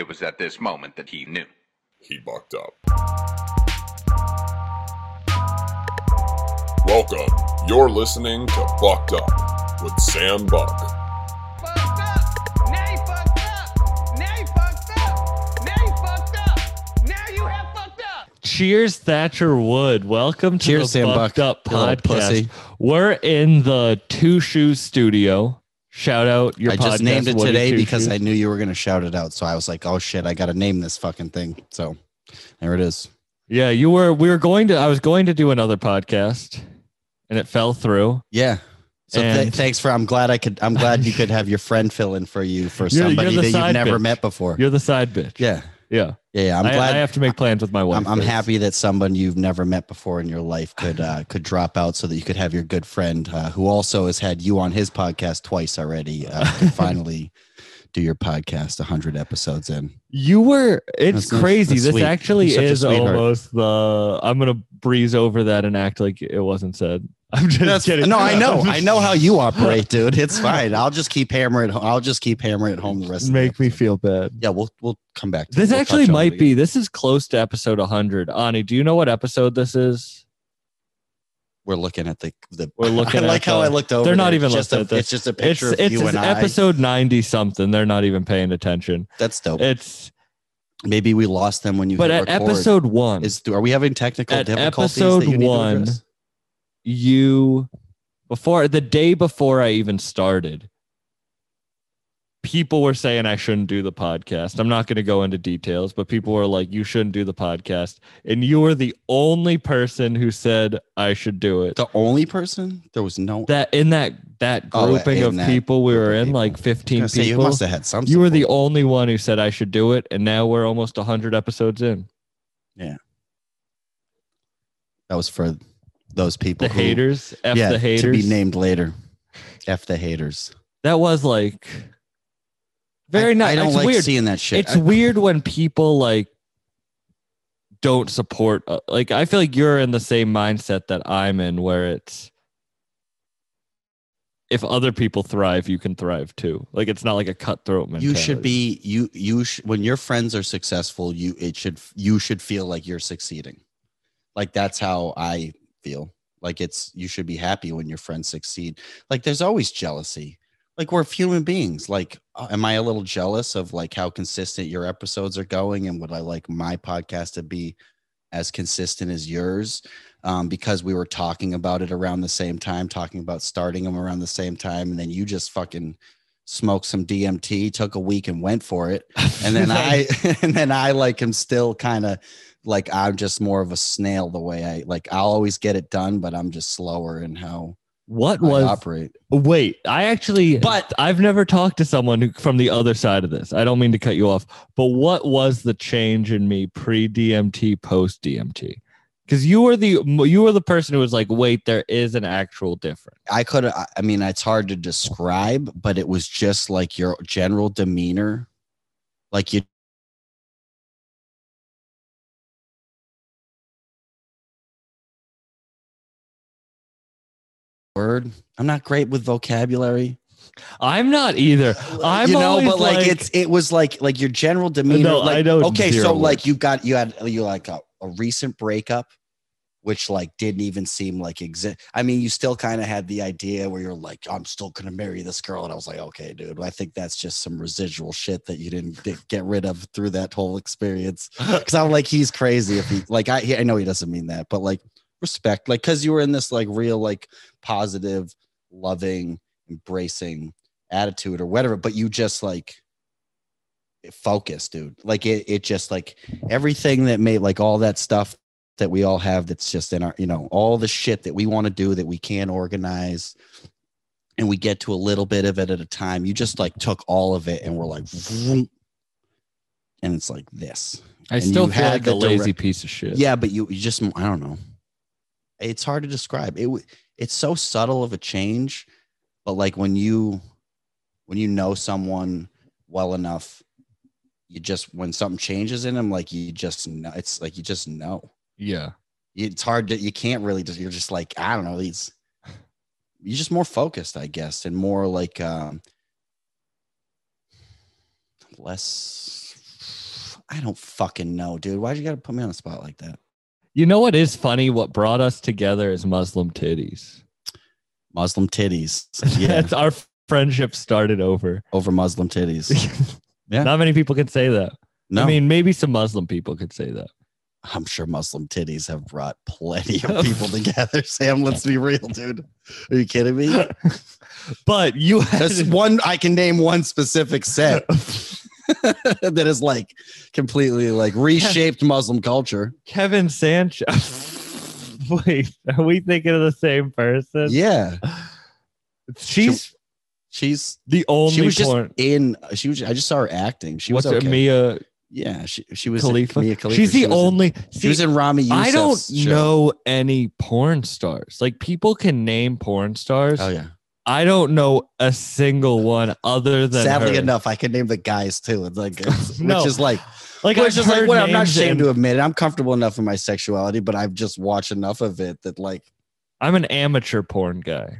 It was at this moment that he knew. He bucked up. Welcome. You're listening to Bucked Up with Sam Buck. fucked up. Now you fucked up. Now you fucked up. Now you fucked up. Now you have fucked up. Cheers, Thatcher Wood. Welcome to Cheers, the Sam Bucked Buck, Up podcast. We're in the Two Shoes Studio. Shout out your I just podcast, named it Woody today Two because Shoes. I knew you were going to shout it out. So I was like, oh shit, I got to name this fucking thing. So there it is. yeah, you were. We were going to. I was going to do another podcast, and it fell through. Yeah. So th- And- thanks for. I'm glad I could. I'm glad you could have your friend fill in for you for You're- you're somebody the that you've never bitch. met before. You're the side bitch. yeah. Yeah. Yeah. Yeah. I'm I, glad. I have to make plans with my wife. I'm, I'm happy that someone you've never met before in your life could uh, could drop out so that you could have your good friend uh, who also has had you on his podcast twice already uh, finally do your podcast 100 episodes in. You were. It's That's crazy. That's this sweet. actually You're such a is almost the. I'm gonna breeze over that and act like it wasn't said. I'm just That's- kidding. No, I know. I know how you operate, dude. It's fine. I'll just keep hammering. I'll just keep hammering at home the rest. of the Make me feel bad. Yeah, we'll we'll come back. To This it. We'll actually touch on it might be. This is close to episode 100. Ani, do you know what episode this is? We're looking at the the. We're looking I like how the- I looked over. They're not even It's looking a, at the- It's just a picture it's, of you and I. episode 90 something. They're not even paying attention. That's dope. It's Maybe we lost them when you. but at record. episode one, is are we having technical At difficulties? episode that you need one? You before the day before I even started, people were saying I shouldn't do the podcast. I'm not going to go into details, but people were like, "You shouldn't do the podcast," and you were the only person who said I should do it. The only person there was no. that in that that Oh, grouping in of that people we were in people. like 15 was gonna say, you people must have had some. you were the only one who said i should do it and now we're almost 100 episodes in Yeah, That was for those people. the who- haters f yeah, the haters to be named later. F the haters. that was like very I, nice I don't it's like weird seeing that shit. it's I- weird when people like don't support uh, like i feel like you're in the same mindset that i'm in where it's if other people thrive you can thrive too like it's not like a cutthroat mentality. you should be you you sh- when your friends are successful you it should you should feel like you're succeeding like that's how i feel like it's you should be happy when your friends succeed. Like there's always jealousy. Like we're human beings. Like uh, am i a little jealous of like how consistent your episodes are going and would i like my podcast to be as consistent as yours? Um, because we were talking about it around the same time talking about starting them around the same time and then you just fucking smoked some dmt took a week and went for it. And then I and then I like am still kind of like I'm just more of a snail the way I like I'll always get it done, but I'm just slower in how what I was operate. Wait, I actually, But- I've never talked to someone who from the other side of this. I don't mean to cut you off, but what was the change in me pre DMT, post DMT? Because you were the you were the person who was like, wait, there is an actual difference. I could I I mean it's hard to describe, but it was just like your general demeanor. Like you word. I'm not great with vocabulary. I'm not either. I'm you know, but like, like- it's it was like like your general demeanor. No, like, I know Okay, so like you got you had you like a, a recent breakup, which like didn't even seem like exist. I mean, you still kind of had the idea where you're like, I'm still gonna marry this girl, and I was like, okay, dude, I think that's just some residual shit that you didn't get- get rid of through that whole experience. Because I'm like, he's crazy if he like I I know he doesn't mean that, but like respect, like because you were in this like real like positive, loving, embracing attitude or whatever, but you just like focus, dude. Like it, it just like everything that made like all that stuff that we all have that's just in our, you know, all the shit that we want to do that we can't organize and we get to a little bit of it at a time. You just like took all of it and we're like, vroom, and it's like this. I and still feel had like the a lazy direct- piece of shit. Yeah, but you, you just, I don't know. It's hard to describe. It, it's so subtle of a change, but like when you, when you know someone well enough, you just when something changes in them, like you just know. It's like you just know. yeah. It's hard to. You can't really. Just, you're just like I don't know. These. You're just more focused, I guess, and more like um, less I don't fucking know, dude. Why'd you gotta put me on the spot like that? You know what is funny? What brought us together is Muslim titties. Muslim titties. Yeah, That's our friendship started over. over Muslim titties. Yeah. Not many people can say that. No, I mean, maybe some Muslim people could say that. I'm sure Muslim titties have brought plenty of people together. Sam, let's be real, dude. Are you kidding me? But you had That's one. I can name one specific set that is like completely like reshaped Muslim culture. Kevin Sanchez. Wait, are we thinking of the same person? Yeah, She's she's the only she was just in. She was. I just saw her acting. She What's was okay. Mia Yeah, she she was Khalifa? Mia Khalifa. She's She the in- only. she was in Ramy Youssef's I don't show. know any porn stars. Like people can name porn stars. Oh yeah. I don't know a single one other than Sadly her. enough, I can name the guys too. It's like, it's, No. which is like, Like which I've is like, what I'm not ashamed and to admit it. I'm comfortable enough in my sexuality, but I've just watched enough of it that like I'm an amateur porn guy.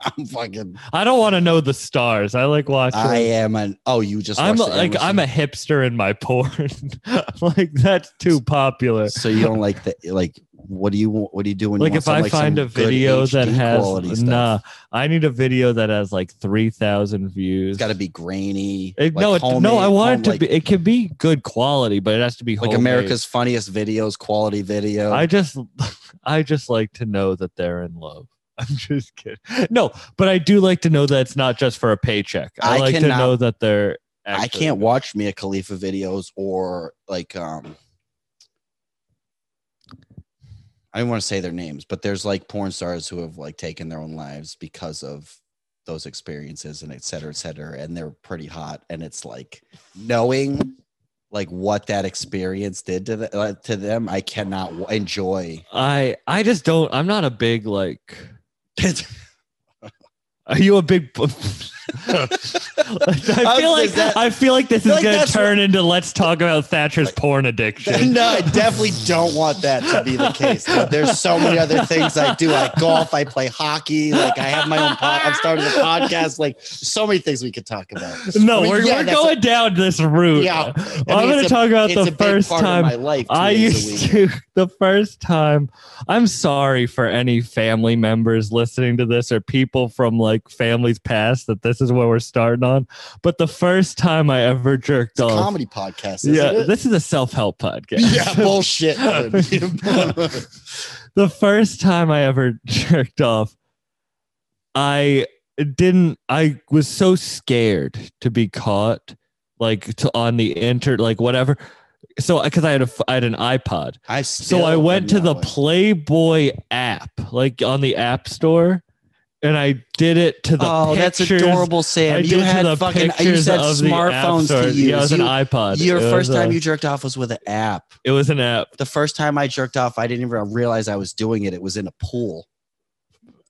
I'm fucking. I don't want to know the stars. I like watching. I am an. Oh, you just. I'm like I'm a hipster in my porn. like that's too popular. So you don't like the like. What do you want? What do you do when Like you if some, I like, find a video that has nah, I need a video that has like three thousand views. It's got to be grainy. It- like no, it, homemade- no, I want it to like, be. It can be good quality, but it has to be like homemade. America's funniest videos, quality video. I just, I just like to know that they're in love. I'm just kidding. No, but I do like to know that it's not just for a paycheck. I, I like to know that they're. I can't watch Mia Khalifa videos or like um I don't want to say their names, but there's like porn stars who have like taken their own lives because of those experiences and et cetera, et cetera. And they're pretty hot. And it's like knowing like what that experience did to, the, uh, to them, I cannot w- enjoy. I I just don't. I'm not a big like. Are you a big? I feel like that- I feel like this feel is like gonna that's turn into let's talk about Thatcher's porn addiction. no, I definitely don't want that to be the case. There's so many other things I do. I golf, I play hockey, like I have my own. Pod, I've started a podcast. Like so many things we could talk about. No, I mean, we're, yeah, we're going down this route. Yeah, I I'm going to a- talk about the first time my life. I used to the first time. I'm sorry for any family members listening to this or people from like families past that this is where we're starting on. But the first time I ever jerked It's a off, comedy podcast. Isn't yeah, it? this is a self help podcast. yeah, bullshit. the first time I ever jerked off, I didn't. I was so scared to be caught, like to on the inter, like whatever. So because I had a I had an iPod, I so I went to the Playboy app, like on the App Store, and I did it to the. Oh, that's adorable, Sam. You had fucking. You pictures said smartphones to use. Yeah, it was an iPod. Your It first time a- you jerked off was with an app. It was an app. The first time I jerked off, I didn't even realize I was doing it. It was in a pool.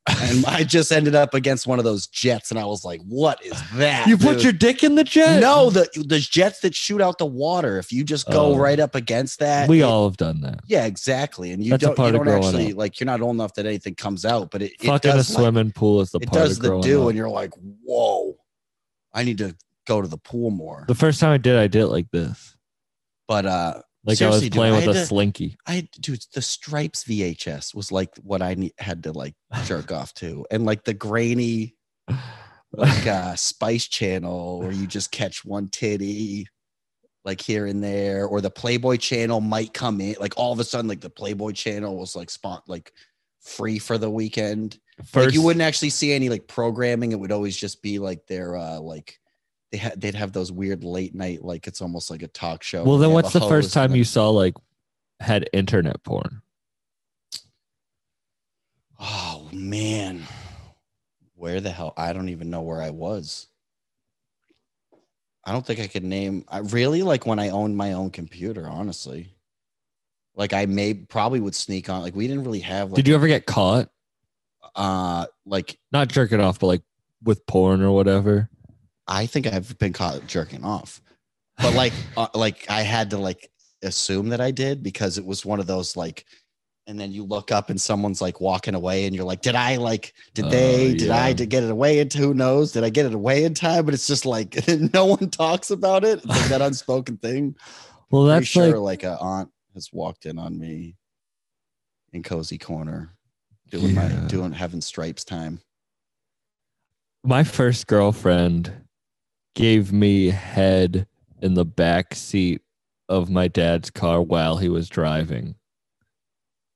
And I just ended up against one of those jets, and I was like, "What is that?" You put dude?" your dick in the jet? no the the jets that shoot out the water. If you just go Oh. right up against that, We it- all have done that. yeah, exactly. And you That's don't you don't actually up. like you're not old enough that anything comes out, but it, it Fucking a does like, swimming pool is the it part does of the do, up. and you're like, "Whoa, I need to go to the pool more." The first time I did, I did it like this. But uh, Like I was Seriously, dude, playing with a to- slinky. I dude, the Stripes VHS was like what I need, had to like jerk off to, and like the grainy, like uh Spice Channel where you just catch one titty, like here and there, or the Playboy Channel might come in, like all of a sudden, like the Playboy Channel was like spot like free for the weekend. First, like you wouldn't actually see any like programming; it would always just be like their uh like. They had they'd have those weird late night like it's almost like a talk show. well, then what's the first time you saw like had internet porn? Oh man. Where the hell? I don't even know where I was. I don't think I could name I really like when I owned my own computer, honestly. Like I may probably would sneak on like we didn't really have like Did you ever get caught? uh like Not jerking off, but like with porn or whatever. I think I've been caught jerking off. But like uh, like I had to like assume that I did because it was one of those like and then you look up and someone's like walking away and you're like did i like did Oh, they did i yeah. to get it away into who knows? Did i get it away in time? But it's just like no one talks about it. It's like that unspoken thing. Well, Pretty that's sure like like a aunt has walked in on me in cozy corner doing my doing having stripes time. My first girlfriend gave me head in the back seat of my dad's car while he was driving.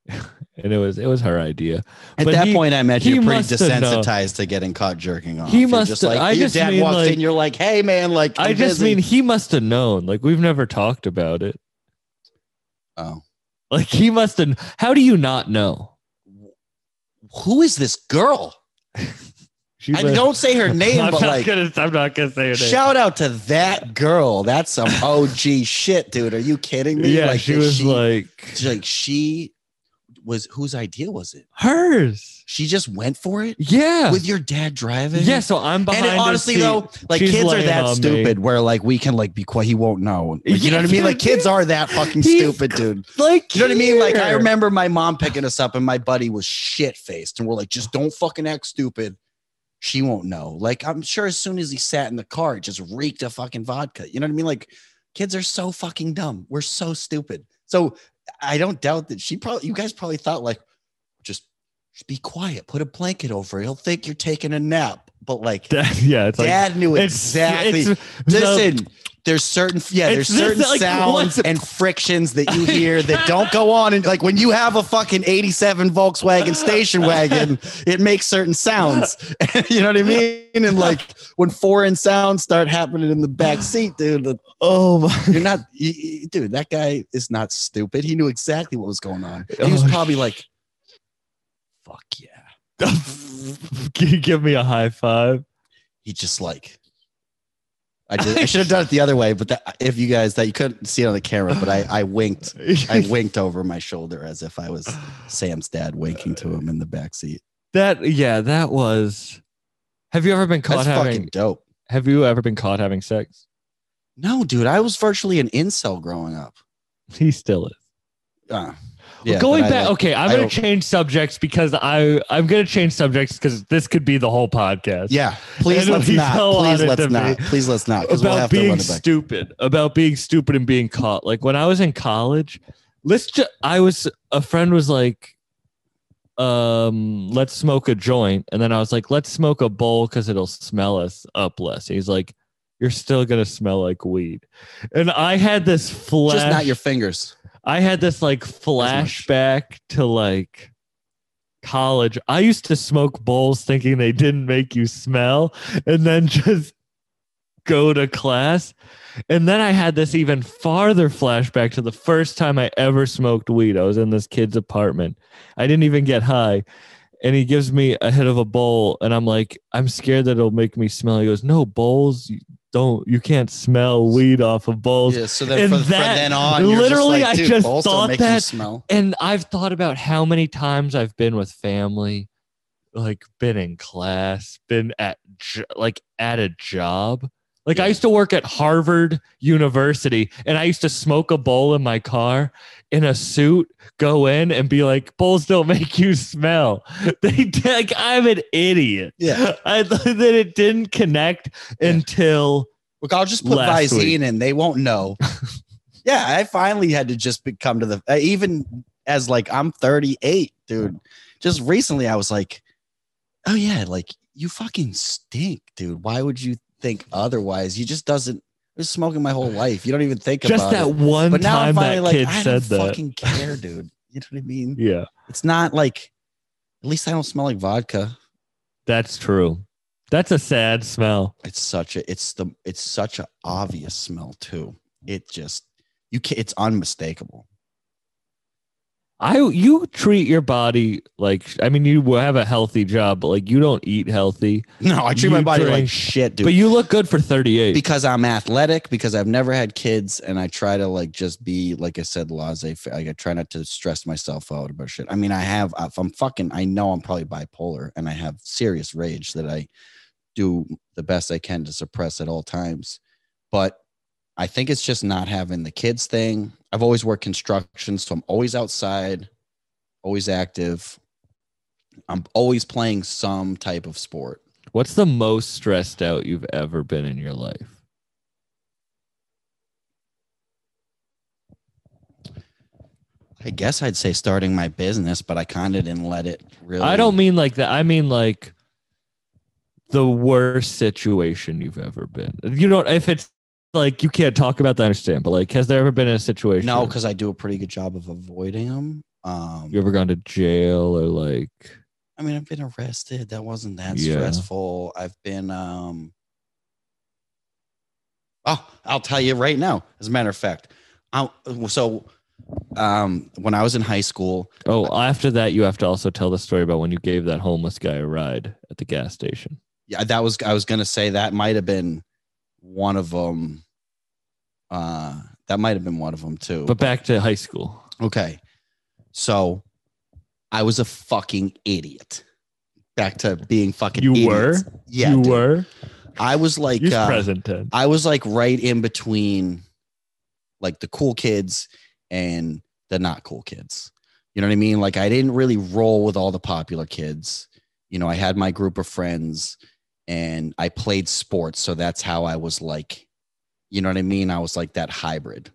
and it was it was her idea. At But that he- point, I imagine you're pretty must have known. desensitized to getting caught jerking off. He must just have- like I your just dad walks like- in, you're like, "Hey, man!" Like I I'm just busy." mean he must have known. Like we've never talked about it. oh, Like he must have how do you not know? who is this girl? She I was- don't say her name, I'm but not like, gonna I'm not gonna say her name. shout out to that girl. That's some OG shit, dude. Are you kidding me? yeah, like, she was like she- like she was whose idea was it? hers. She just went for it Yeah. with your dad driving. yeah, so I'm behind and honestly seat. though, like She's kids are that on me. stupid where like we can like be quiet. He won't know. Like, you know what I mean? Like kids are that fucking stupid, dude. like You know what I mean? Like I remember my mom picking us up and my buddy was shit faced and we're like, just don't fucking act stupid. She won't know. Like I'm sure as soon as he sat in the car, it just reeked of fucking vodka. You know what I mean? Like kids are so fucking dumb. We're so stupid. So I don't doubt that she probably you guys probably thought like just, just be quiet, put a blanket over. it. He'll think you're taking a nap. But like yeah, it's like dad knew exactly. it's- Listen, there's certain yeah, there's It's certain like, sounds and frictions that you hear that don't go on. And like when you have a fucking 87 Volkswagen station wagon, it makes certain sounds. you know what I mean? And like when foreign sounds start happening in the back seat, dude, the, oh you're not you- you- dude, that guy is not stupid. He knew exactly what was going on. He was Oh, probably like, fuck yeah. Give me a high five? he just like I did I should have done it the other way, but that if you guys that you couldn't see it on the camera, but I I winked I winked over my shoulder as if I was Sam's dad winking to him in the back seat. that yeah, that was. Have you ever been caught That's having? fucking dope. Have you ever been caught having sex? No, dude, I was virtually an incel growing up. He still is. Uh, yeah, going back, okay, I'm gonna change subjects because I I'm gonna change subjects because this could be the whole podcast. Yeah, please And let's not. Please let's not. Please let's not. We'll about have being run stupid, about being stupid and being caught. Like when I was in college, let's just I was a friend was like, um, let's smoke a joint, and then I was like, let's smoke a bowl because it'll smell us up less. He's like, you're still gonna smell like weed, and I had this flash. Just not your fingers. I had this like flashback to like college. I used to smoke bowls thinking they didn't make you smell and then just go to class. And then I had this even farther flashback to the first time I ever smoked weed. I was in this kid's apartment. I didn't even get high. And he gives me a hit of a bowl, and I'm like, I'm scared that it'll make me smell. He goes, No, bowls don't, you can't smell weed off of bowls. Yeah. So then And from, from that- then on, literally, just like, I just balls thought that- smell. And I've thought about how many times I've been with family, like been in class, been at like at a job. Like I used to work at Harvard University and I used to smoke a bowl in my car in a suit, go in and be like, bowls don't make you smell. They like I'm an idiot. Yeah. I that it didn't connect Yeah. until Look, I'll just put Visine week. in. They won't know. yeah, I finally had to just come to the even as like I'm 38, dude. Just recently, I was like, oh yeah, like you fucking stink, dude. Why would you think otherwise? You just doesn't. I was smoking my whole life. You don't even think just about that it. one But now I'm time that like, kid I said don't that. fucking care, dude. You know what I mean? Yeah, It's not like. At least I don't smell like vodka. that's true. That's a sad smell. it's such a it's the it's such an obvious smell too it just you can't. it's unmistakable I you treat your body like I mean you will have a healthy job, but like you don't eat healthy. no i treat my You body like shit dude But you look good for 38. because i'm athletic because i've never had kids and i try to like just be like i said laissez like i try not to stress myself out about shit i mean i have if i'm fucking i know i'm probably bipolar and i have serious rage that i do the best i can to suppress at all times but I think it's just not having the kids thing. I've always worked construction, so I'm always outside. always active. I'm always playing some type of sport. What's the most stressed out you've ever been in your life? I guess I'd say starting my business, but I kind of didn't let it really. I don't mean like that. I mean like the worst situation you've ever been. You know, if it's like you can't talk about that, I understand. But like, has there ever been a situation? No, because I do a pretty good job of avoiding them. Um, you ever gone to jail or like I mean, I've been arrested. That wasn't that Yeah. stressful. I've been um Oh, I'll tell you right now. As a matter of fact, I so um when I was in high school, oh after that you have to also tell the story about when you gave that homeless guy a ride at the gas station. yeah, that was I was gonna say that might have been one of them. Uh that might have been one of them too. But back to high school. Okay. So I was a fucking idiot. Back to being fucking You idiots. were? Yeah. you dude. were I was like uh, present tense. I was like right in between like the cool kids and the not cool kids. You know what I mean? Like I didn't really roll with all the popular kids. You know, I had my group of friends and I played sports, so that's how I was like, you know what I mean? I was like that hybrid.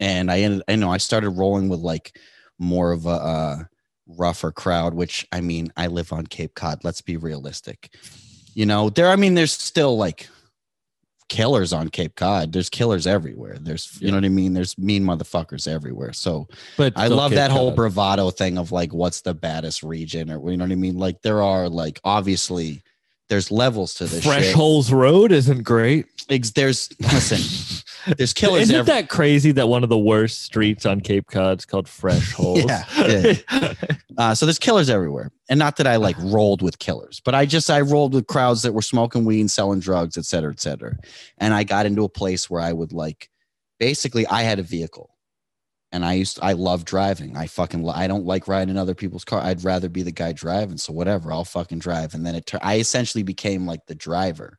And I ended I know I started rolling with like more of a uh rougher crowd, which I mean, I live on Cape Cod. Let's be realistic. You know, there I mean there's still like killers on Cape Cod. There's killers everywhere. There's, you know what I mean? There's mean motherfuckers everywhere. So but I love Cape that whole Cod. bravado thing of like, what's the baddest region or, you know what I mean? Like there are like, obviously there's levels to this Fresh shit. Holes Road isn't great. Ex- There's, listen, there's killers Isn't every- that crazy that one of the worst streets on Cape Cod is called Fresh Holes? Yeah, yeah. Uh, so there's killers everywhere. And not that I like rolled with killers, but I just, I rolled with crowds that were smoking weed and selling drugs, et cetera, et cetera. And I got into a place where I would like, basically I had a vehicle and I used, I love driving. I fucking, I don't like riding in other people's car. I'd rather be the guy driving. So whatever, I'll fucking drive. And then it, I essentially became like the driver.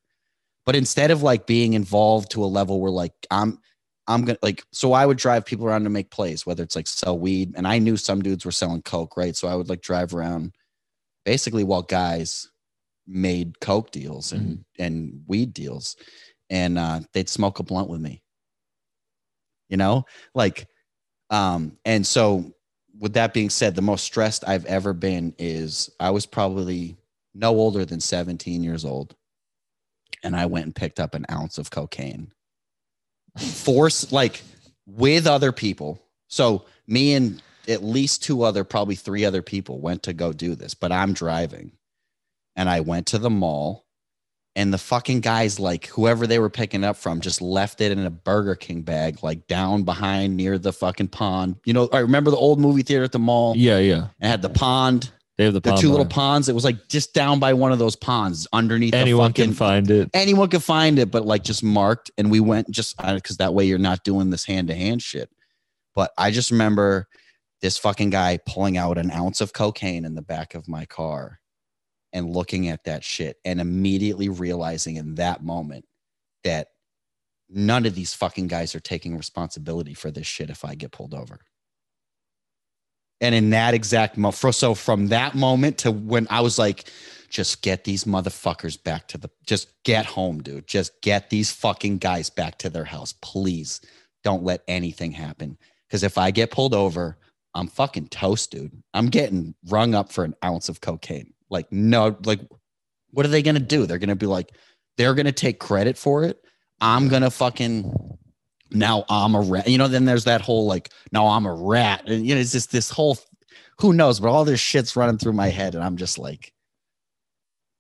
But instead of like being involved to a level where like I'm, I'm gonna like so I would drive people around to make plays, whether it's like sell weed, and I knew some dudes were selling coke, right? So I would like drive around basically while guys made coke deals and and weed deals, and uh, they'd smoke a blunt with me. You know, like, um, and so with that being said, the most stressed I've ever been is I was probably no older than 17 years old, and I went and picked up an ounce of cocaine force like with other people. So me and at least two other, probably three other people went to go do this, but I'm driving. And I went to the mall and the fucking guys, like whoever they were picking up from, just left it in a Burger King bag, like down behind near the fucking pond. You know, I remember the old movie theater at the mall. yeah, yeah. It had the pond, They have the, the two little ponds. It was like just down by one of those ponds underneath Anyone the fucking can find it. anyone could find it, but like just marked. And we went just uh, because that way you're not doing this hand to hand shit. But I just remember this fucking guy pulling out an ounce of cocaine in the back of my car and looking at that shit and immediately realizing in that moment that none of these fucking guys are taking responsibility for this shit if I get pulled over. And in that exact moment, so from that moment to when I was like, just get these motherfuckers back to the, just get home, dude. Just get these fucking guys back to their house. Please don't let anything happen. Because if I get pulled over, I'm fucking toast, dude. I'm getting rung up for an ounce of cocaine. Like, no, like, what are they going to do? They're going to be like, they're going to take credit for it. I'm going to fucking, now I'm a rat. You know, then there's that whole like, no, I'm a rat. And, you know, it's just this whole, who knows, but all this shit's running through my head. And I'm just like,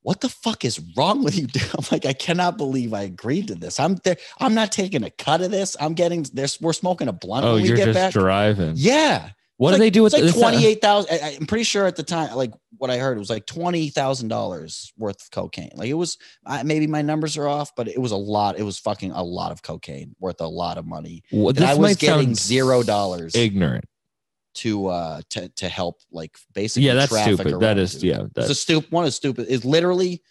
what the fuck is wrong with you? I'm like, I cannot believe I agreed to this. I'm there. I'm not taking a cut of this. I'm getting this. We're smoking a blunt Oh, when we you're get just back. driving. Yeah. What do like- they do with like this? uh, twenty eight thousand? I'm pretty sure at the time, like what I heard, it was like twenty thousand dollars worth of cocaine. Like it was, I, maybe my numbers are off, but it was a lot. It was fucking a lot of cocaine, worth a lot of money. Well, I was getting zero dollars ignorant. to uh to to help like basically. Yeah, that's stupid. That is dude. yeah. It's That's a stupid one. Is stupid. Is literally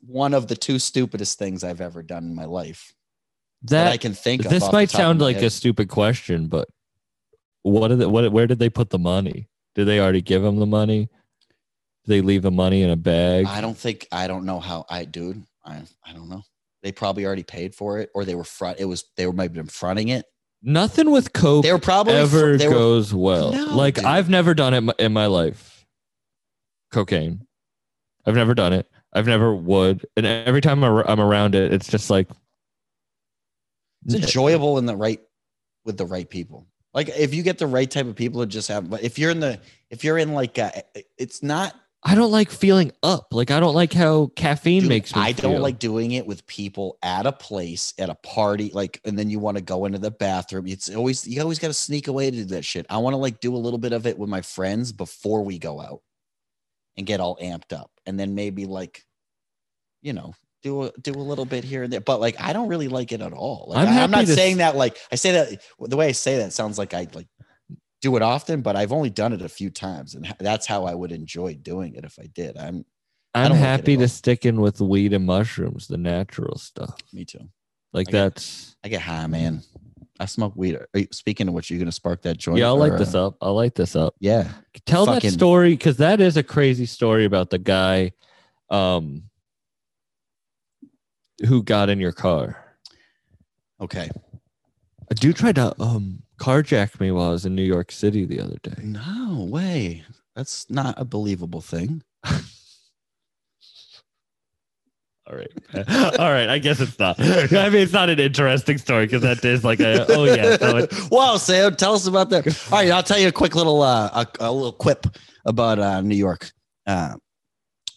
one of the two stupidest things I've ever done in my life that, I can think of. This might sound like head. a stupid question, but what did they, what where did they put the money? Did they already give him the money? Did they leave the money in a bag? I don't think I don't know how I dude. I I don't know. They probably already paid for it, or they were front. It was they were maybe been fronting it. Nothing with coke They were probably ever they were, goes well. No, like dude. I've never done it in my- life. Cocaine. I've never done it. I've never would. And every time I'm I'm around it, it's just like it's enjoyable in the right with the right people. Like if you get the right type of people to just have. But if you're in the if you're in like uh it's not. I don't like feeling up. Like I don't like how caffeine dude, makes me I don't like doing it with people at a place at a party. Like and then you want to go into the bathroom. It's always you always got to sneak away to do that shit. I want to like do a little bit of it with my friends before we go out and get all amped up, and then maybe like, you know. Do a, do a little bit here and there, but like I don't really like it at all. Like, I'm I, am not saying s- that like I say that the way I say that sounds like I like do it often, but I've only done it a few times, and that's how I would enjoy doing it if I did. I'm I'm don't like happy to stick in with weed and mushrooms, the natural stuff. me too. Like I get- that's I get high, man. I smoke weed. Are you, speaking of which, you're gonna spark that joint? yeah. I'll or, light this uh, up. I'll light this up. Yeah, Tell that story because that is a crazy story about the guy, um, who got in your car. okay. A dude tried to um carjack me while I was in New York City the other day. No way. That's not a believable thing. All right. All right. I guess it's not. I mean, it's not an interesting story because that is like a, oh, yeah. So it, wow, Sam, tell us about that. All right, I'll tell you a quick little uh, a, a little quip about uh, New York. Uh,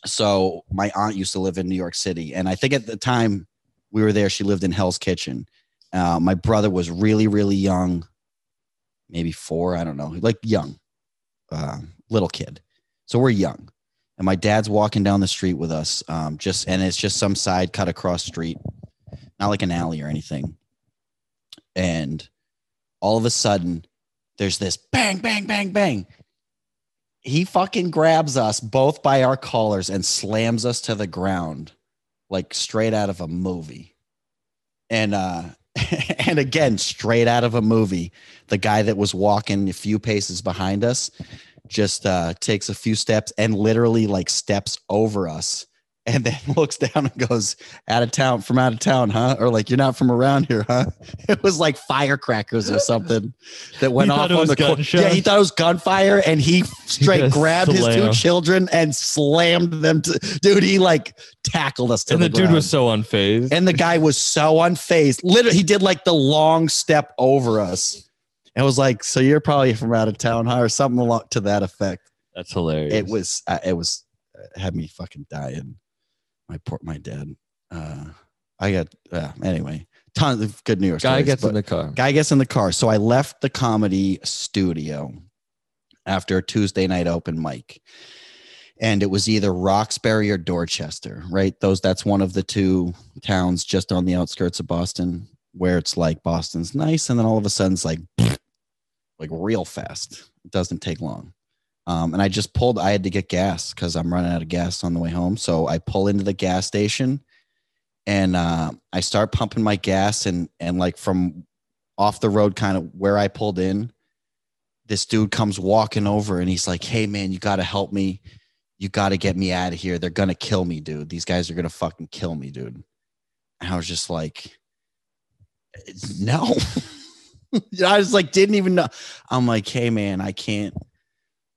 so my aunt used to live in New York City, and I think at the time we were there, she lived in Hell's Kitchen. Uh, my brother was really, really young, maybe four, I don't know, like young, uh, little kid. So we're young, and my dad's walking down the street with us, um, just and it's just some side cut across street, not like an alley or anything. And all of a sudden, there's this bang, bang, bang, bang. He fucking grabs us both by our collars and slams us to the ground, like straight out of a movie. And uh and again, straight out of a movie, the guy that was walking a few paces behind us just uh takes a few steps and literally like steps over us and then looks down and goes, out of town from out of town, huh? Or like you're not from around here, huh? It was like firecrackers or something that went off on the gunshots? Yeah, he thought it was gunfire, and he straight just grabbed his two children and slammed them. To, dude, he like tackled us to and the, the dude was so unfazed. and the guy was so unfazed. Literally, he did like the long step over us. And was like, "So you're probably from out of town, huh?" Or something along to that effect. That's hilarious. It was, uh, it was, uh, had me fucking dying. My poor, my dad. Uh, I got uh, anyway. Tons of good New York. Guy stories, gets in the car. Guy gets in the car. So I left the comedy studio after a Tuesday night open mic. And it was either Roxbury or Dorchester, right? Those that's one of the two towns just on the outskirts of Boston where it's like Boston's nice and then all of a sudden it's like like real fast. It doesn't take long. Um, and I just pulled, I had to get gas because I'm running out of gas on the way home. So I pull into the gas station and uh, I start pumping my gas and and like from off the road, kind of where I pulled in, this dude comes walking over and he's like, "Hey man, you got to help me. You got to get me out of here. They're gonna kill me, dude. These guys are gonna fucking kill me, dude." And I was just like, "No." I was like, didn't even know. I'm like, "Hey man, I can't."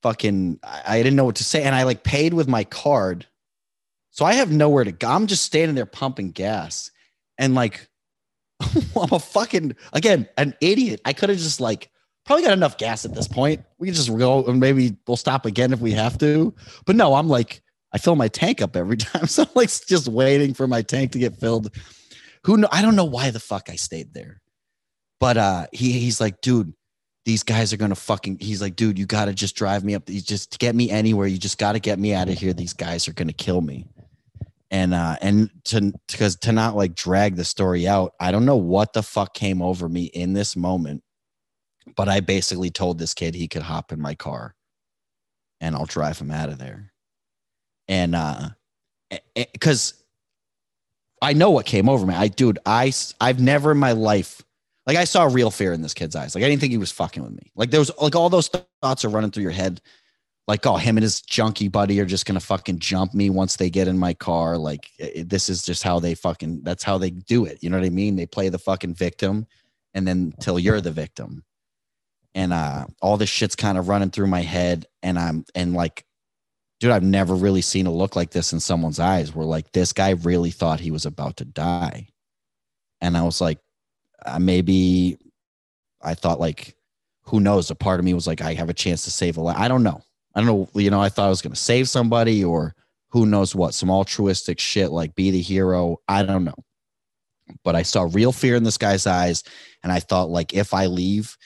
Fucking, I, I didn't know what to say, and I like paid with my card. So I have nowhere to go. I'm just standing there pumping gas. And like, I'm a fucking, again, an idiot. I could have just like, probably got enough gas at this point. We can just go and maybe we'll stop again if we have to. But no, I'm like, I fill my tank up every time. So I'm like just waiting for my tank to get filled. Who know? I don't know why the fuck I stayed there. But uh he he's like, dude, these guys are gonna fucking he's like, dude, you gotta just drive me up. You just get me anywhere. You just gotta get me out of here. These guys are gonna kill me and uh and to because to not like drag the story out i don't know what the fuck came over me in this moment but i basically told this kid he could hop in my car and i'll drive him out of there and uh because i know what came over me i dude I, I've never in my life Like I saw real fear in this kid's eyes. Like I didn't think he was fucking with me. Like there was like all those thoughts are running through your head. Like, oh, him and his junkie buddy are just gonna fucking jump me once they get in my car. Like it, this is just how they fucking that's how they do it. You know what I mean? They play the fucking victim and then till you're the victim. And uh all this shit's kind of running through my head. And I'm and like, dude, I've never really seen a look like this in someone's eyes where like this guy really thought he was about to die. And I was like, uh, maybe I thought like, who knows? A part of me was like, I have a chance to save a life. I don't know. I don't know. You know, I thought I was going to save somebody or who knows what, some altruistic shit like be the hero. I don't know. But I saw real fear in this guy's eyes. And I thought, like, if I leave,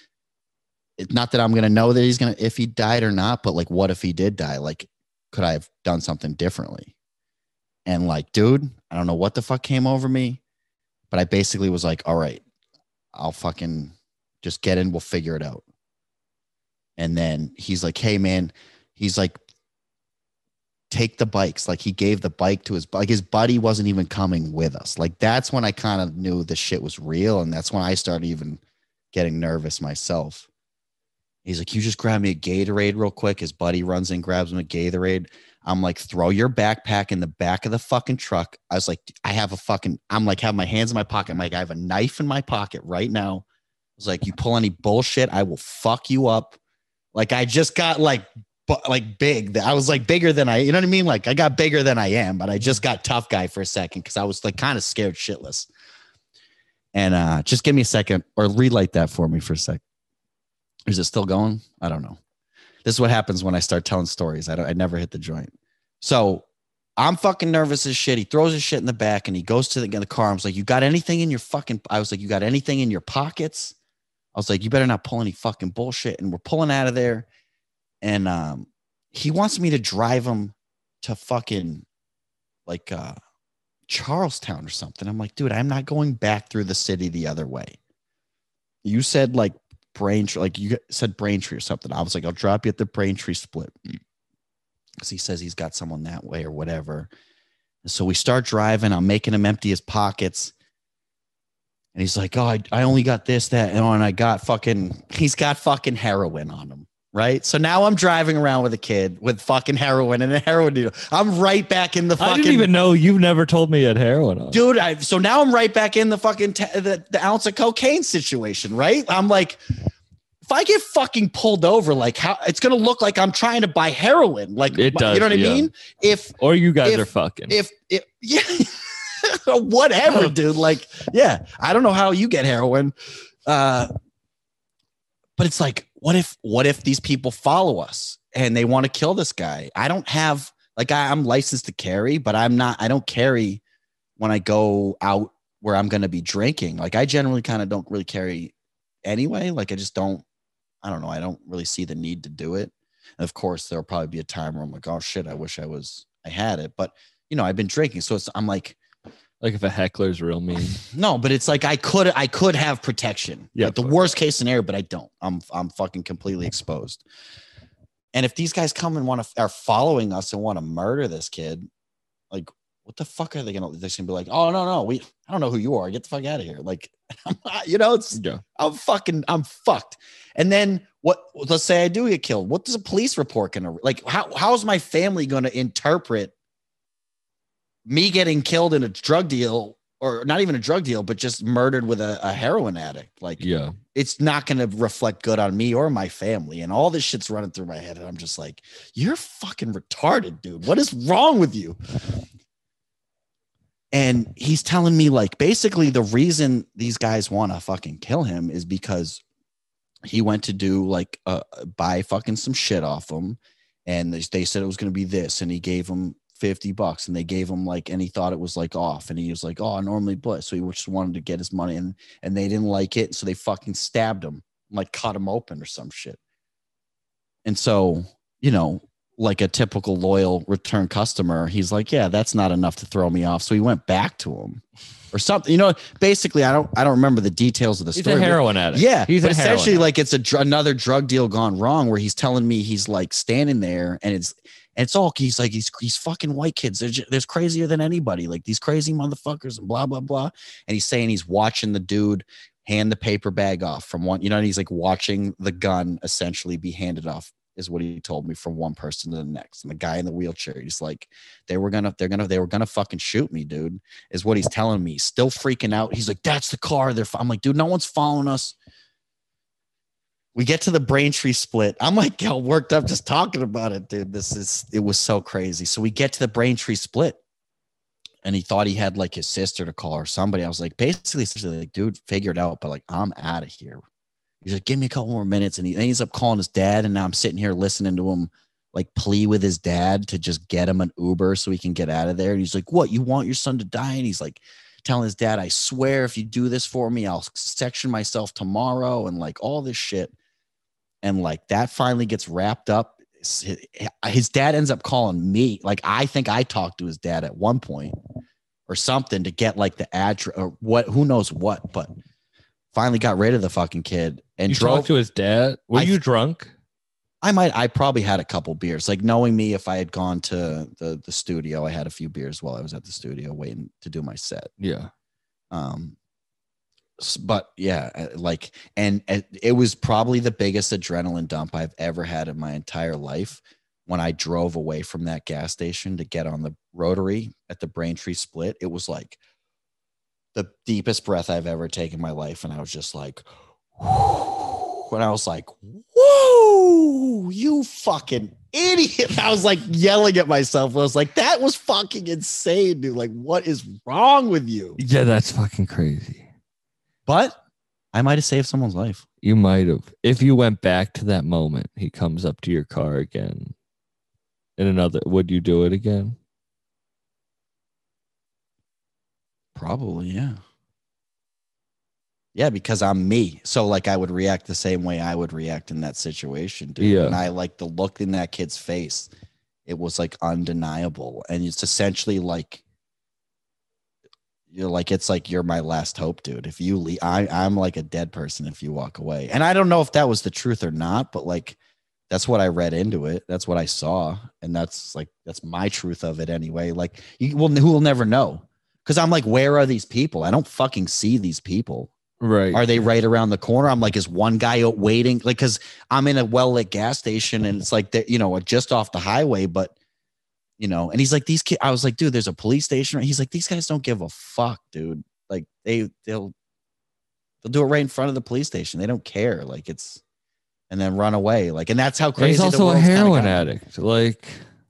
it's not that I'm going to know that he's going to, if he died or not, but like, what if he did die? Like, could I have done something differently? And like, dude, I don't know what the fuck came over me, but I basically was like, all right, I'll fucking just get in. We'll figure it out. And then he's like, hey, man, he's like, take the bikes. Like he gave the bike to his, like his buddy wasn't even coming with us. Like that's when I kind of knew the shit was real. And that's when I started even getting nervous myself. He's like, you just grab me a Gatorade real quick. His buddy runs in, grabs him a Gatorade. I'm like, throw your backpack in the back of the fucking truck. I was like, I have a fucking, I'm like, have my hands in my pocket. I'm like, I have a knife in my pocket right now. I was like, you pull any bullshit, I will fuck you up. Like, I just got like, bu- like big. I was like bigger than I, you know what I mean? Like, I got bigger than I am, but I just got tough guy for a second because I was like kind of scared shitless. And uh just give me a second or relight that for me for a sec. Is it still going? I don't know. This is what happens when I start telling stories. I don't I never hit the joint. So I'm fucking nervous as shit. He throws his shit in the back and he goes to the, the car. I was like, You got anything in your fucking I was like, You got anything in your pockets? I was like, You better not pull any fucking bullshit. And we're pulling out of there. And um he wants me to drive him to fucking like uh Charlestown or something. I'm like, dude, I'm not going back through the city the other way. You said like Braintree, like you said Braintree or something. I was like, I'll drop you at the Braintree split. Because he says he's got someone that way or whatever. And so we start driving. I'm making him empty his pockets. And he's like, Oh, I, I only got this, that, and, and I got fucking, he's got fucking heroin on him. Right. So now I'm driving around with a kid with fucking heroin and a heroin needle. I'm right back in the fucking I didn't even know you've never told me you had heroin on. dude I, so now i'm right back in the fucking t- the, the ounce of cocaine situation right i'm like if i get fucking pulled over like how it's gonna look like i'm trying to buy heroin like It does, you know what yeah. i mean if Or you guys If- are fucking. if if yeah whatever dude like yeah i don't know how you get heroin uh but it's like what if what if these people follow us and they want to kill this guy? I don't have like I, i'm licensed to carry but i'm not i don't carry when i go out where i'm going to be drinking. Like i generally kind of don't really carry anyway. Like i just don't i don't know i don't really see the need to do it. And of course there'll probably be a time where i'm like oh shit i wish i was i had it. But you know i've been drinking so it's i'm like like if a heckler's real mean. no, but it's like I could I could have protection. Yeah, Like the worst case scenario, but I don't. I'm I'm fucking completely exposed. And if these guys come and want to are following us and want to murder this kid, like what the fuck are they gonna? They're gonna be like, oh no no we I don't know who you are. Get the fuck out of here. Like you know it's Yeah. I'm fucking I'm fucked. And then what? Let's say I do get killed. What does a police report gonna like? How how is my family gonna interpret me getting killed in a drug deal, or not even a drug deal, but just murdered with a, a heroin addict? Like Yeah. it's not gonna reflect good on me or my family. And all this shit's running through my head, and I'm just like, you're fucking retarded, dude. What is wrong with you? And he's telling me like basically the reason these guys want to fucking kill him is because he went to do like uh buy fucking some shit off him and they, they said it was going to be this and he gave him 50 bucks and they gave him like and he thought it was like off and he was like oh I normally but so he just wanted to get his money and and they didn't like it so they fucking stabbed him like cut him open or some shit and so you know like a typical loyal return customer he's like yeah that's not enough to throw me off so he went back to him or something you know basically i don't i don't remember the details of the He's story a heroin addict. yeah, He's but essentially addict. like it's a another drug deal gone wrong where he's telling me he's like standing there and it's and it's all he's like he's he's fucking white kids. They're just, there's crazier than anybody. Like these crazy motherfuckers and blah blah blah. And he's saying he's watching the dude hand the paper bag off from one, you know, and he's like watching the gun essentially be handed off, is what he told me from one person to the next. And the guy in the wheelchair, he's like, they were gonna, they're gonna, they were gonna fucking shoot me, dude, is what he's telling me. Still freaking out. He's like, that's the car. They're, fo-" I'm like, dude, no one's following us. We get to the Braintree split. I'm like, all worked up just talking about it, dude. This is, it was so crazy. So we get to the Braintree split and he thought he had like his sister to call or somebody. I was like, basically, like, dude, figure it out. But like, I'm out of here. He's like, give me a couple more minutes. And he ends up calling his dad. And now I'm sitting here listening to him like plea with his dad to just get him an Uber so he can get out of there. And he's like, what? You want your son to die? And he's like, telling his dad, I swear, if you do this for me, I'll section myself tomorrow and like all this shit. And like that finally gets wrapped up. His dad ends up calling me. Like I think I talked to his dad at one point or something to get like the address or what, who knows what, but finally got rid of the fucking kid and you drove. talked to his dad. Were I- you drunk? I might, I probably had a couple beers. Like knowing me, if I had gone to the the studio, I had a few beers while I was at the studio waiting to do my set. Yeah. Um, but yeah, uh, like, and and it was probably the biggest adrenaline dump I've ever had in my entire life when I drove away from that gas station to get on the rotary at the Braintree split. It was like the deepest breath I've ever taken in my life. And I was just like, when I was like, whoa, you fucking idiot. I was like yelling at myself. I was like, that was fucking insane, dude. Like, what is wrong with you? Yeah, that's fucking crazy. But I might have saved someone's life. You might have. If you went back to that moment, he comes up to your car again. In another, would you do it again? Probably, yeah. Yeah, because I'm me. So like I would react the same way I would react in that situation, dude. Yeah. And I like the look in that kid's face. It was like undeniable. And it's essentially like you're like it's like you're my last hope, dude. If you leave, I, I'm like a dead person if you walk away. And I don't know if that was the truth or not, but like that's what I read into it. That's what I saw, and that's like that's my truth of it anyway. Like you will, who will never know? Because I'm like, where are these people? I don't fucking see these people. Right. Are they right around the corner? I'm like, is one guy out waiting? Like, cause I'm in a well lit gas station and it's like, that, you know, just off the highway, but you know, and he's like, these kids, I was like, dude, there's a police station. right-" He's like, these guys don't give a fuck, dude. Like they, they'll, they'll do it right in front of the police station. They don't care. Like it's, and then run away. Like, and that's how And crazy. he's also a heroin addict. Like,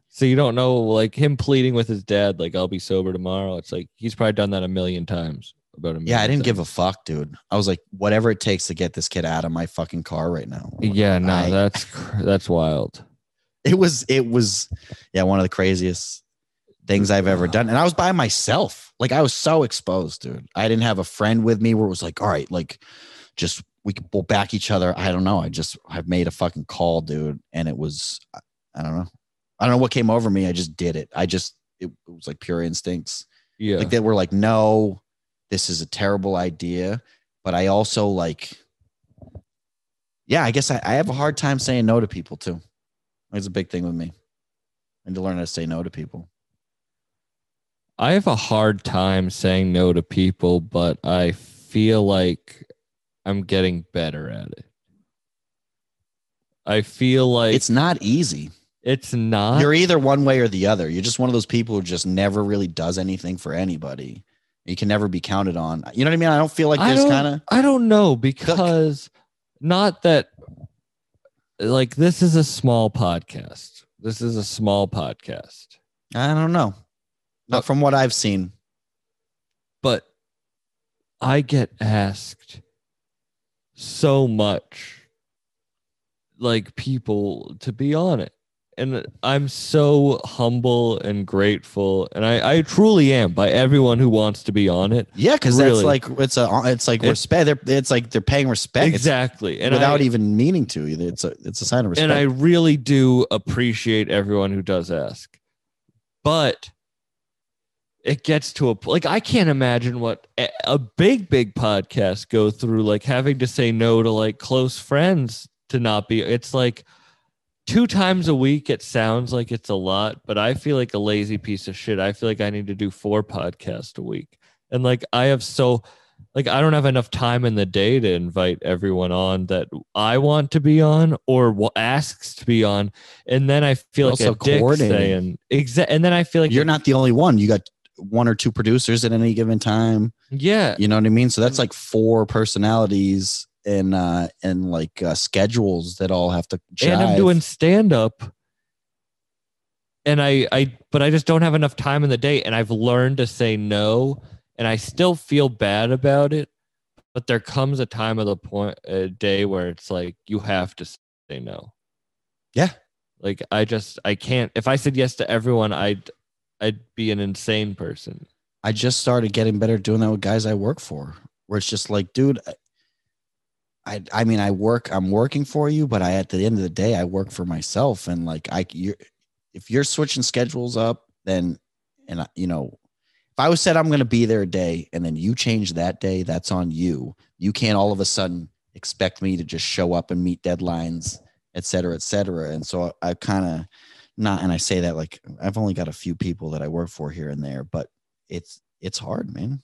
so you don't know, like him pleading with his dad, like I'll be sober tomorrow. It's like he's probably done that a million times. About a million Yeah, I didn't give a fuck, dude. I was like, whatever it takes to get this kid out of my fucking car right now. Yeah, no, I- that's that's wild. It was it was yeah one of the craziest things i've ever done. And i was by myself. Like i was so exposed dude. I didn't have a friend with me where it was like all right like just we could we'll back each other. I don't know. I just i've made a fucking call dude. And it was i I don't know. I don't know what came over me. I just did it. I just it, it was like pure instincts. Yeah. like they were like no this is a terrible idea. But i also like yeah i guess I, I have a hard time saying no to people too it's a big thing with me. And to learn how to say no to people. I have a hard time saying no to people, but I feel like I'm getting better at it. I feel like it's not easy. It's not. you're either one way or the other. You're just one of those people who just never really does anything for anybody. You can never be counted on. You know what i mean? I don't feel like I there's kind of I don't know because not that like this is a small podcast. This is a small podcast. i don't know not But- from what i've seen but I get asked so much, like people to be on it. And I'm so humble and grateful. And I, I truly am by everyone who wants to be on it. yeah because Really. that's like it's a it's like It- respect they're, it's like they're paying respect It's exactly. And without I, even meaning to it's a it's a sign of respect and I really do appreciate everyone who does ask. But it gets to a like I can't imagine what a, a big big podcast go through like having to say no to like close friends to not be it's like two times a week it sounds like it's a lot but I feel like a lazy piece of shit. I feel like I need to do four podcasts a week. And like I have so like I don't have enough time in the day to invite everyone on that I want to be on or asks to be on, and then I feel You're like also a dick saying and then I feel like You're not the only one. You got one or two producers at any given time. yeah, You know what I mean? So that's like four personalities and uh and like uh, schedules that all have to jive. and I'm doing stand up. And I, I, but I just don't have enough time in the day, and I've learned to say no, and I still feel bad about it. But there comes a time of the point, a day where it's like you have to say no. Yeah. Like I just, I can't. If I said yes to everyone, I'd, I'd be an insane person. I just started getting better doing that with guys I work for, where it's just like, dude, I- I, mean, I work, I'm working for you, but I, at the end of the day, I work for myself. And like, I, you're, if you're switching schedules up, then, and I, you know, if I was said I'm going to be there a day and then you change that day, that's on you. You can't all of a sudden expect me to just show up and meet deadlines, et cetera, et cetera. And so I, I kind of not, and I say that like I've only got a few people that I work for here and there, but it's it's hard, man.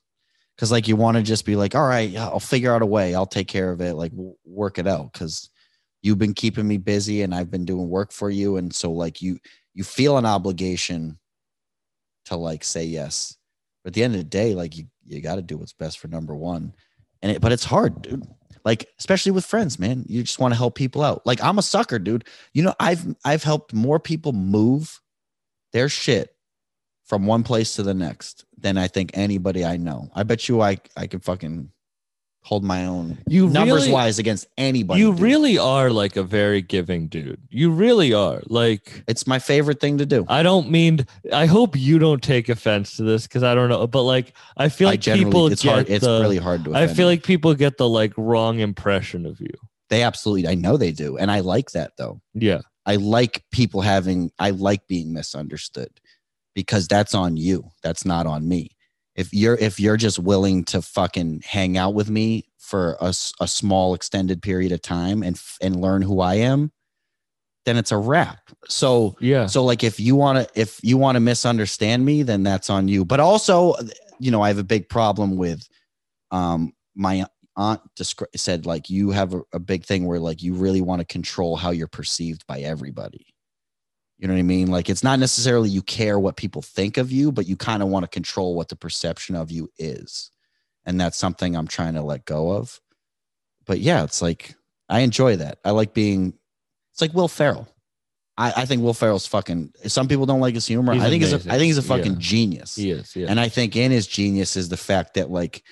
Because like you want to just be like, all right, I'll figure out a way. I'll take care of it. Like work it out. Because you've been keeping me busy and I've been doing work for you, and so like you you feel an obligation to like say yes. But at the end of the day, like you you got to do what's best for number one. And it, but it's hard, dude. Like especially with friends, man. You just want to help people out. Like I'm a sucker, dude. You know, I've I've helped more people move their shit from one place to the next than I think anybody I know. I bet you I I could fucking hold my own You numbers really- wise against anybody. you dude. really are like a very giving dude. You really are. Like it's my favorite thing to do. I don't mean. I hope you don't take offense to this because I don't know. But like, I feel like generally people it's get hard. It's the, really hard to. I feel like people get the like wrong impression of you. they absolutely. I know they do, and I like that though. Yeah. I like people having. I like being misunderstood because that's on you. That's not on me. If you're if you're just willing to fucking hang out with me for a, a small extended period of time and and learn who I am, then it's a wrap. So Yeah. So like if you want to if you want to misunderstand me, then that's on you. But also, you know, I have a big problem with um my aunt descri- said like you have a, a big thing where like you really want to control how you're perceived by everybody. You know what I mean? Like it's not necessarily you care what people think of you, but you kind of want to control what the perception of you is. And that's something I'm trying to let go of. But yeah, it's like I enjoy that. I like being it's like Will Ferrell. I, I think Will Ferrell's fucking some people don't like his humor. He's I think he's a. I think he's a fucking Yeah. genius. he is. Yeah. And I think in his genius is the fact that like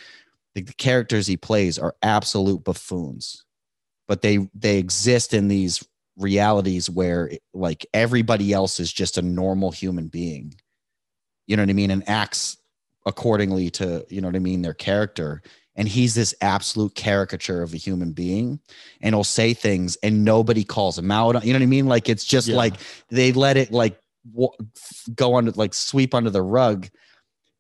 the, the characters he plays are absolute buffoons, but they they exist in these realities where like everybody else is just a normal human being. You know what I mean? And acts accordingly to, you know what I mean, their character. And he's this absolute caricature of a human being and he'll say things and nobody calls him out. You know what I mean? Like it's just Yeah. like they let it like go under, like sweep under the rug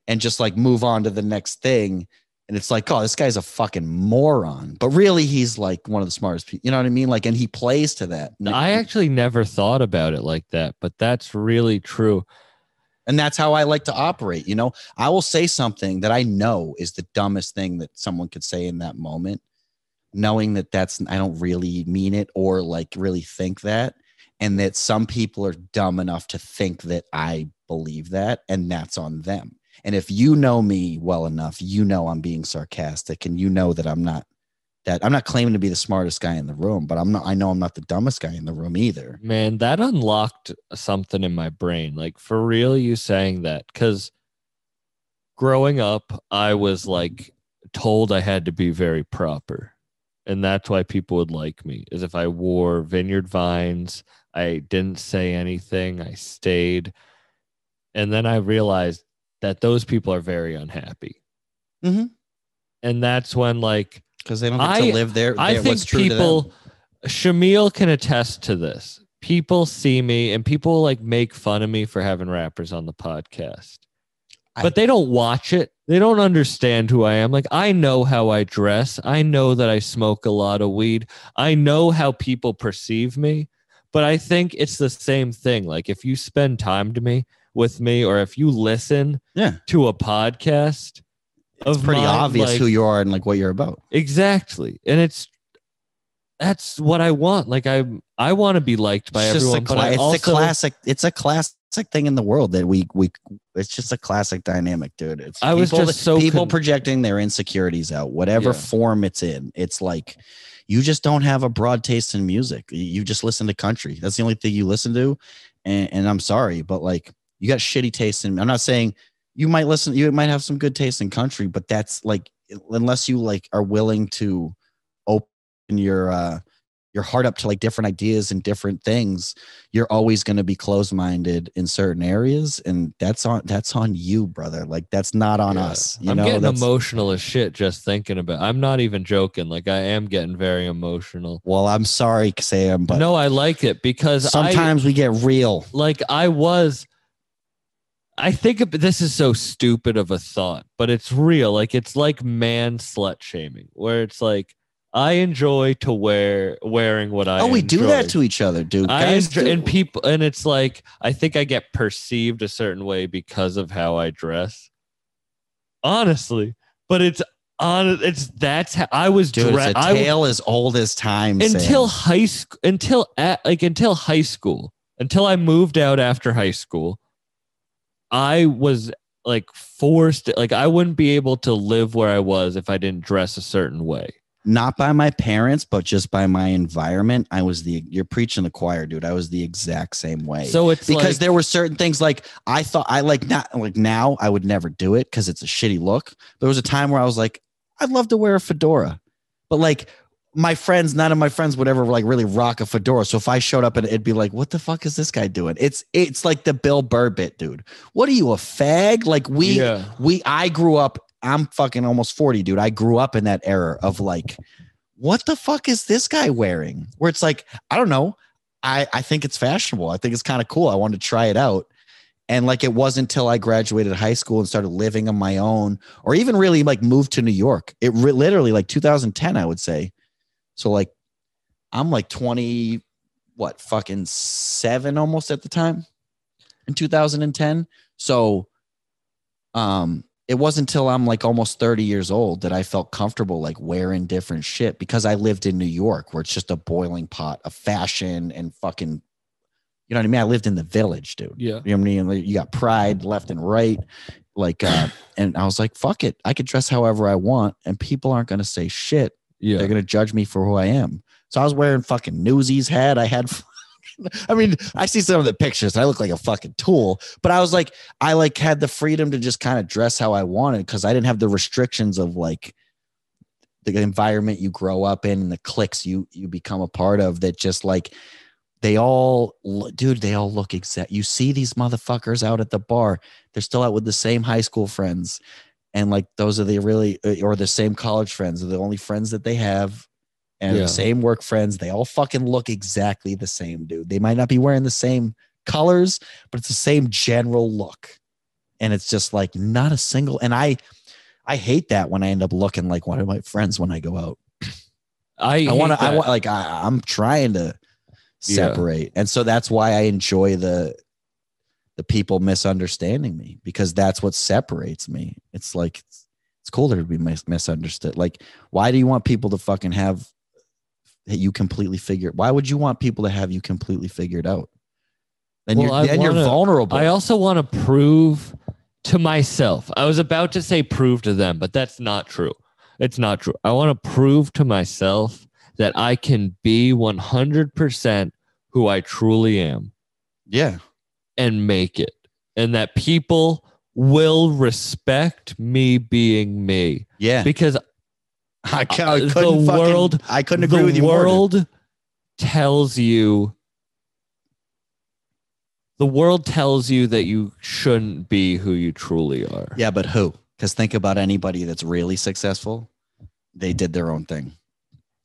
and just like move on to the next thing. And it's like, oh, this guy's a fucking moron. But really, he's like one of the smartest people. You know what I mean? Like, and he plays to that. I actually never thought about it like that, but that's really true. And that's how I like to operate. You know, I will say something that I know is the dumbest thing that someone could say in that moment, knowing that that's, I don't really mean it or like really think that. And that some people are dumb enough to think that I believe that. And that's on them. And if you know me well enough, you know I'm being sarcastic and you know that I'm not. That I'm not claiming to be the smartest guy in the room, but I'm not. I know I'm not the dumbest guy in the room either. Man, that unlocked something in my brain. Like for real, you saying that because growing up, I was like told I had to be very proper. And that's why people would like me, is if I wore vineyard vines, I didn't say anything, I stayed. And then I realized that those people are very unhappy. Mhm. And that's when like Because they don't get I- to live there. I think what's true people, Shamil can attest to this. People see me and people like make fun of me for having rappers on the podcast, I- but they don't watch it. They don't understand who I am. Like, I know how I dress. I know that I smoke a lot of weed. I know how people perceive me, but I think it's the same thing. Like, if you spend time to me with me or if you listen Yeah. to a podcast, It's pretty mine, obvious like- who you are and like what you're about. Exactly. And it's that's what I want. Like I I want to be liked by It's everyone. a but cla- it's also, a classic. It's a classic thing in the world that we we. It's just a classic dynamic, dude. It's I was just so people con- projecting their insecurities out, whatever Yeah. form it's in. It's like you just don't have a broad taste in music. You- You just listen to country. That's the only thing you listen to. And, and I'm sorry, but like you got shitty taste in. I'm not saying you might listen. You might have some good taste in country, but that's like unless you like are willing to open your uh your heart up to like different ideas and different things you're always going to be closed-minded in certain areas and that's on that's on you brother like that's not on Yeah. us you I'm know getting that's, emotional as shit just thinking about. I'm not even joking. Like I am getting very emotional. well i'm sorry sam but no, I like it because I, sometimes we get real like I was I think this is so stupid of a thought, but it's real. Like it's like man slut shaming, where it's like I enjoy to wear wearing what I. oh we do that to each other dude I Guys enjoy, do. and people, and it's like I think I get perceived a certain way because of how I dress. Honestly, but it's on. It's that's how I was dude dressed. it's a tale as old as time until Sam. high school until at, like until high school until i moved out after high school i was like forced like i wouldn't be able to live where i was if i didn't dress a certain way. Not by my parents but just by my environment. I was the you're preaching the choir dude. I was the exact same way. So it's because like, there were certain things like I thought I like not like now I would never do it because it's a shitty look. There was a time where I was like, I'd love to wear a fedora, but like my friends, none of my friends would ever like really rock a fedora. So if I showed up and it'd be like, what the fuck is this guy doing? It's it's like the Bill Burr bit, dude. What are you a fag? Like we yeah we I grew up. I'm fucking almost 40, dude. I grew up in that era of like, what the fuck is this guy wearing? Where it's like, I don't know. I, I think it's fashionable. I think it's kind of cool. I wanted to try it out. And like it wasn't until I graduated high school and started living on my own, or even really like moved to New York. It re- literally like 2010, I would say. So like I'm like 20, what fucking seven almost at the time in 2010. So um it wasn't until I'm like almost 30 years old that I felt comfortable like wearing different shit because I lived in New York where it's just a boiling pot of fashion and fucking, you know what I mean? I lived in the village, dude. yeah You know what I mean? Like, you got pride left and right. Like, uh, and I was like, fuck it. I could dress however I want and people aren't going to say shit. Yeah They're going to judge me for who I am. So I was wearing fucking Newsies hat. I had, I mean, I see some of the pictures. I look like a fucking tool, but I was like, I like had the freedom to just kind of dress how I wanted because I didn't have the restrictions of like the environment you grow up in and the cliques you you become a part of. That just like they all, dude, they all look exact. You see these motherfuckers out at the bar. They're still out with the same high school friends. And like those are the really, uh, or the same college friends are the only friends that they have and Yeah. the same work friends. They all fucking look exactly the same, dude. They might not be wearing the same colors, but it's the same general look. And it's just like not a single. And I, I hate that when I end up looking like one of my friends when I go out. i I want to. I want like I, I'm trying to Yeah. separate, and so that's why I enjoy the the people misunderstanding me because that's what separates me. It's like it's, it's cooler to be mis- misunderstood. Like, why do you want people to fucking have you completely figured? Why would you want people to have you completely figured out? Then Well, you're then you're vulnerable. I also want to prove to myself. I was about to say prove to them, but that's not true. It's not true. I want to prove to myself that I can be 100% who I truly am yeah, and make it. And that people will respect me being me yeah. because I, ca- uh, I the couldn't fucking- world- I couldn't agree the with you more. dude. world tells you the world tells you that you shouldn't be who you truly are. Yeah, but who? Because think about anybody that's really successful. They did their own thing.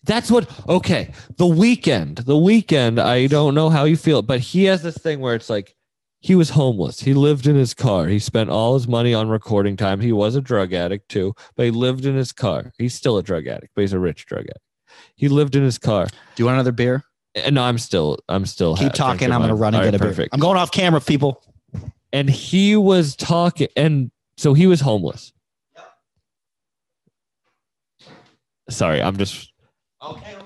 That's what okay. The Weeknd. The Weeknd, I don't know how you feel, but he has this thing where it's like he was homeless. He lived in his car. He spent all his money on recording time. He was a drug addict too, but he lived in his car. He's still a drug addict, but he's a rich drug addict. He lived in his car. Do you want another beer? And no, I'm still I'm still Keep talking. I'm going to run and All get right, a beer. I'm going off camera, people. and he was talking and so he was homeless sorry, I'm just okay.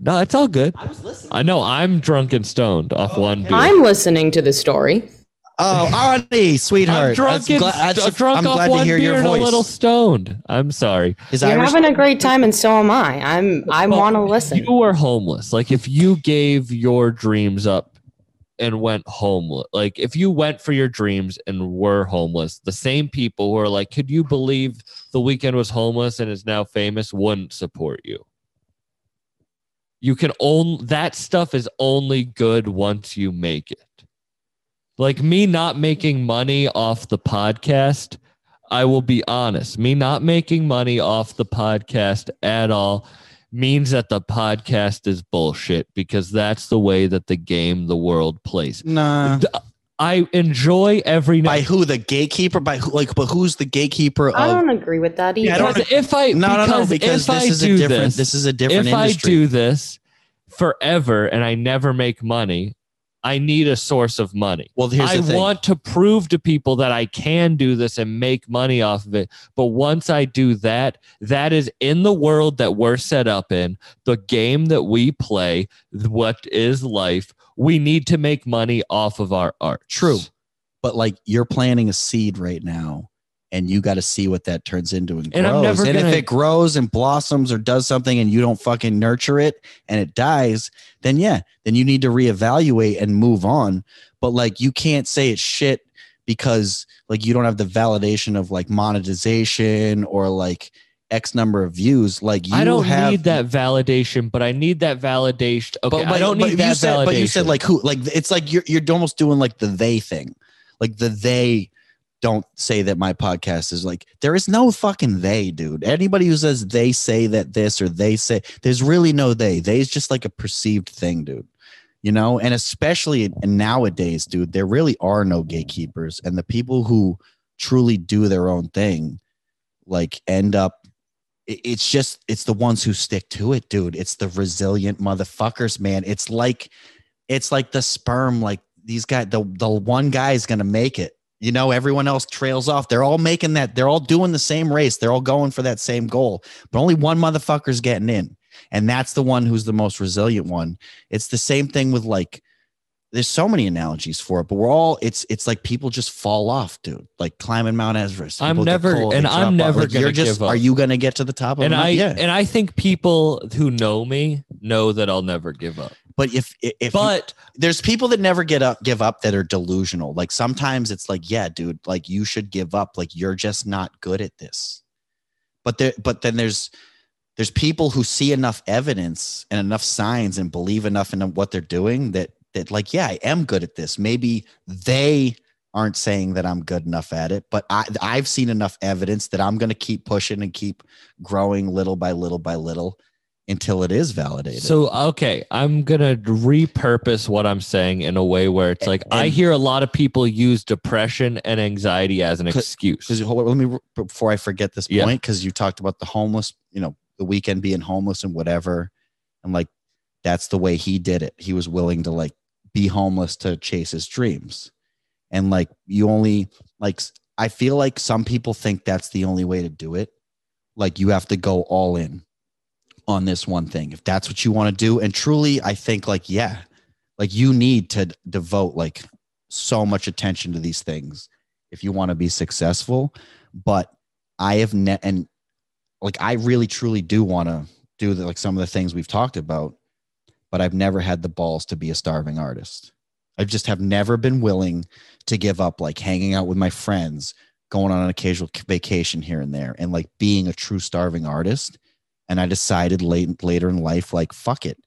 No, it's all good. I was listening. I know I'm drunk and stoned off oh, one beer. I'm listening to the story. Oh, Arnie, sweetheart. I'm drunk, I'm and, glad, I'm st- drunk I'm off to one hear beer your and a little stoned. I'm sorry. His You're Irish- having a great time, and so am I. I'm I Well, want to if listen. You were homeless. Like if you gave your dreams up and went homeless, like if you went for your dreams and were homeless, the same people who are like, could you believe the Weeknd was homeless and is now famous wouldn't support you. You can only that stuff is only good once you make it. Like me not making money off the podcast, I will be honest. Me not making money off the podcast at all means that the podcast is bullshit because that's the way that the game the world plays. Nah. I enjoy every By who? The gatekeeper? By who? Like, but who's the gatekeeper I don't agree with that either. Yeah, I don't- Because if I no, no, no. because Because if this I is a do different. this, This, is a different if industry. I do this forever and I never make money, I need a source of money. well, here's I the thing. want to prove to people that I can do this and make money off of it. But once I do that, that is in the world that we're set up in, the game that we play, what is life. We need to make money off of our art. True. but like you're planting a seed right now and you got to see what that turns into and, And grows. and gonna- if it grows and blossoms or does something and you don't fucking nurture it and it dies then yeah then you need to reevaluate and move on but like you can't say it's shit because like you don't have the validation of like monetization or like x number of views like you I don't have need that validation, but I need that validation. Okay, but I don't need that said, validation. But you said like who? Like it's like you're you're almost doing like the they thing, like the they don't say that my podcast is like there is no fucking they, dude. Anybody who says they say that this or they say there's really no they. They is just like a perceived thing, dude. You know, and especially nowadays, dude, there really are no gatekeepers, and the people who truly do their own thing, like end up it- it's just it's the ones who stick to it dude it's the resilient motherfuckers man it's like it's like the sperm like these guys the, the one guy is gonna make it you know everyone else trails off. They're all making that they're all doing the same race. They're all going for that same goal but only one motherfucker's getting in and that's the one who's the most resilient one. It's the same thing with like there's so many analogies for it but we're all it's it's like people just fall off dude. Like climbing mount everest. I'm never- cold, and I'm never Like, you're just give up. are you gonna get to the top of and I yeah. and I think people who know me know that I'll never give up. But if if you- But there's people that never get up, give up that are delusional. Like sometimes it's like, yeah, dude, like you should give up. Like you're just not good at this. But there, but then there's there's people who see enough evidence and enough signs and believe enough in what they're doing that that like, yeah, I am good at this. Maybe they aren't saying that I'm good enough at it, but I I've seen enough evidence that I'm gonna keep pushing and keep growing little by little by little until it is validated. So okay, I'm gonna repurpose what I'm saying in a way where it's like I hear a lot of people use depression and anxiety as an excuse. because let me before I forget this Yeah. point because you talked about the homeless, you know, the Weeknd being homeless and whatever, and like that's the way he did it. He was willing to like be homeless to chase his dreams, and like you only like I feel like some people think that's the only way to do it. Like you have to go all in on this one thing if that's what you want to do, and truly, I think like yeah, like you need to devote like so much attention to these things if you want to be successful. But I have net and like I really truly do want to do the, like some of the things we've talked about, but I've never had the balls to be a starving artist. I just have never been willing to give up like hanging out with my friends, going on an occasional vacation here and there, and like being a true starving artist. And I decided late later in life, like fuck it.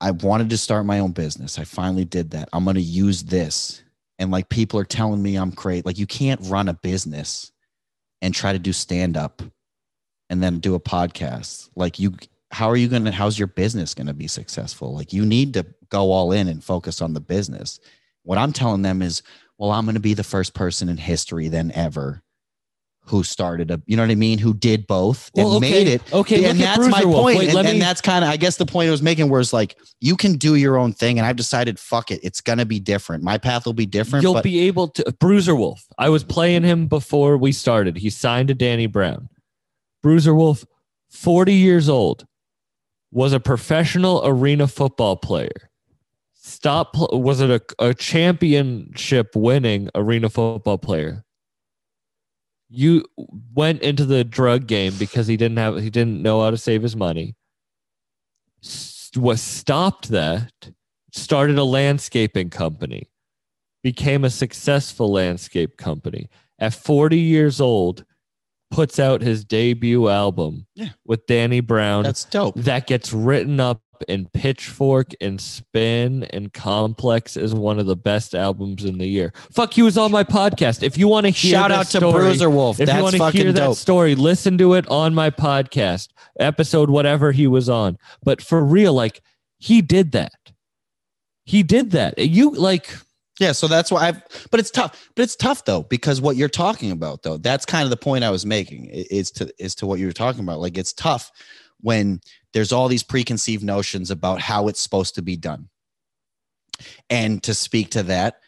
I wanted to start my own business. I finally did that. I'm going to use this and like people are telling me I'm great. Like you can't run a business and try to do stand up and then do a podcast. Like you how are you going to how's your business going to be successful? Like you need to go all in and focus on the business. What I'm telling them is, well, I'm going to be the first person in history then ever who started a, you know what I mean, who did both and Well, okay, made it okay, and that's my Wolf. point. Wait, and, let and that's kind of, I guess, the point I was making was like, you can do your own thing, and I've decided, fuck it, it's gonna be different. My path will be different. You'll but be able to Bruiser Wolf. I was playing him before we started. He signed to Danny Brown. Bruiser Wolf, 40 years old, was a professional arena football player. Stop. Was it a, a championship winning arena football player? You went into the drug game because he didn't have he didn't know how to save his money. Was stopped that. Started a landscaping company. Became a successful landscape company. At 40 years old, puts out his debut album Yeah. with Danny Brown That's dope. that gets written up in Pitchfork and Spin and Complex as one of the best albums in the year. Fuck, he was on my podcast. If you want to hear Shout out to Bruiser Wolf. if you want to hear fucking that dope. story, listen to it on my podcast, episode whatever he was on. But for real, like he did that. He did that. You like Yeah, so that's why I've but it's tough. But it's tough though, because what you're talking about though, that's kind of the point I was making is to is to what you were talking about. Like it's tough when there's all these preconceived notions about how it's supposed to be done. And to speak to that,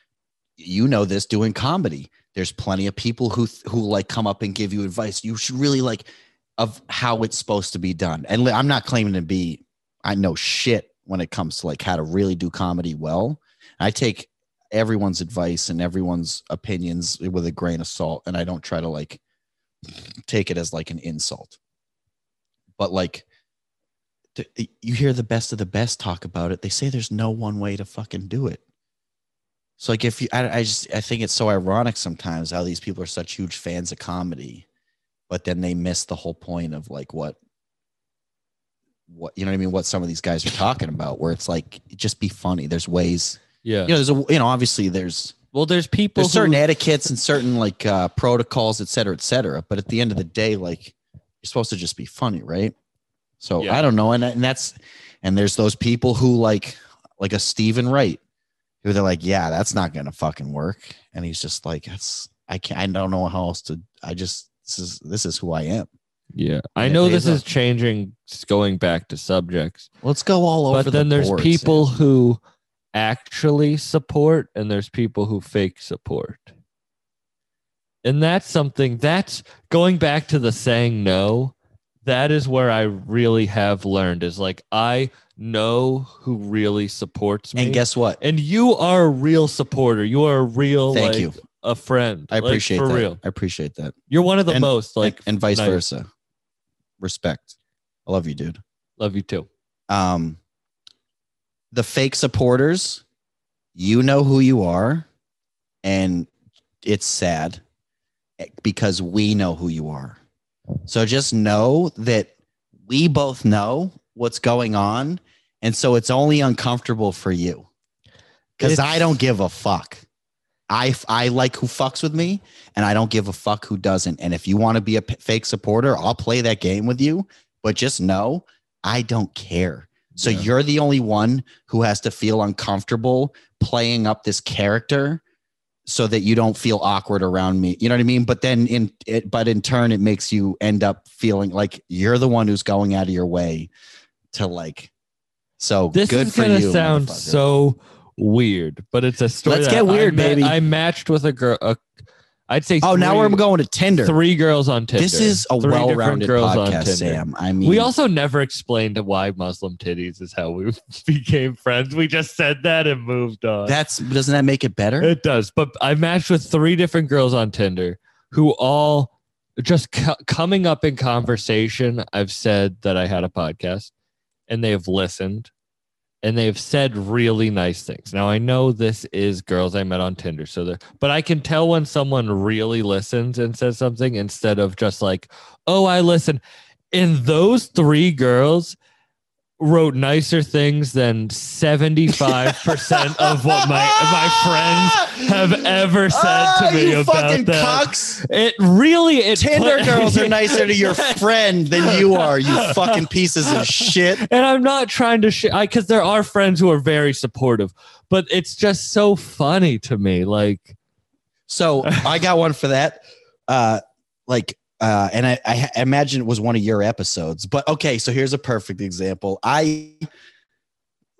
you know this doing comedy. There's plenty of people who who like come up and give you advice. You should really like of how it's supposed to be done. And I'm not claiming to be I know shit when it comes to like how to really do comedy well. I take everyone's advice and everyone's opinions with a grain of salt and I don't try to like take it as like an insult. But like th- you hear the best of the best talk about it. They say there's no one way to fucking do it. So like if you I, I just I think it's so ironic sometimes how these people are such huge fans of comedy, but then they miss the whole point of like what what you know what I mean what some of these guys are talking about where it's like just be funny. There's ways yeah. you know there's a you know obviously there's well, there's people there's certain who, etiquettes and certain like uh protocols et cetera et cetera. But at the end of the day like you're supposed to just be funny right? So Yeah. i don't know. And, and that's and there's those people who like like a Steven Wright who they're like yeah that's not gonna fucking work. And he's just like that's i can't i don't know how else to i just this is this is who i am. Yeah, I know this is changing, going back to subjects, let's go all over but then the there's people who actually support, and there's people who fake support, and that's something that's going back to the saying no. That is where I really have learned is like I know who really supports me, and guess what and you are a real supporter. You are a real, Thank like, you. a friend. i Like, appreciate for that real. i appreciate that You're one of the And- most like, and, and vice nice. versa respect i love you dude love you too. um the fake supporters you know who you are and it's sad because we know who you are. So just know that we both know what's going on and so it's only uncomfortable for you. Because i don't give a fuck. I, I like who fucks with me and i don't give a fuck who doesn't. And if you want to be a p- fake supporter i'll play that game with you but just know i don't care so Yeah. you're the only one who has to feel uncomfortable playing up this character so that you don't feel awkward around me. You know what I mean? But then in it, but in turn, it makes you end up feeling like you're the one who's going out of your way to like. So This good is for gonna you. sound so weird, but it's a story. Let's get weird, I baby. I matched with a girl. A, I'd say. Oh, now we're going to Tinder. Three girls on Tinder. This is a Three well-rounded girls on podcast. Sam. I mean, We also never explained why Muslim titties is how we became friends. We just said that and moved on. that's doesn't that make it better? It does. But I matched with three different girls on Tinder who all just co- coming up in conversation. I've said that I had a podcast and they have listened and they have said really nice things. Now I know this is girls I met on Tinder. So they're, but I can tell when someone really listens and says something instead of just like, oh, I listen. And those three girls wrote nicer things than 75% of what my my friends have ever said Ah, to me you about fucking that. cucks. It really it Tinder put- girls are nicer to your friend than you are, you fucking pieces of shit. and I'm not trying to shit I because there are friends who are very supportive, but it's just so funny to me. Like, So I got one for that. Uh, like, uh, and I, I imagine it was one of your episodes. But okay, so here's a perfect example. I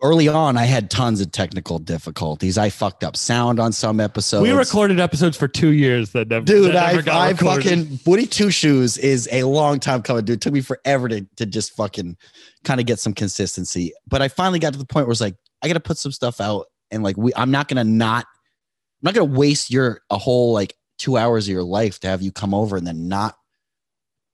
early on, I had tons of technical difficulties. I fucked up sound on some episodes. we recorded episodes for two years that never, Dude, that never I, got I fucking Woody Two Shoes is a long time coming, dude. It took me forever to, to just fucking kind of get some consistency. But I finally got to the point where it's like, I gotta put some stuff out and like we I'm not gonna not I'm not gonna waste your a whole like two hours of your life to have you come over and then not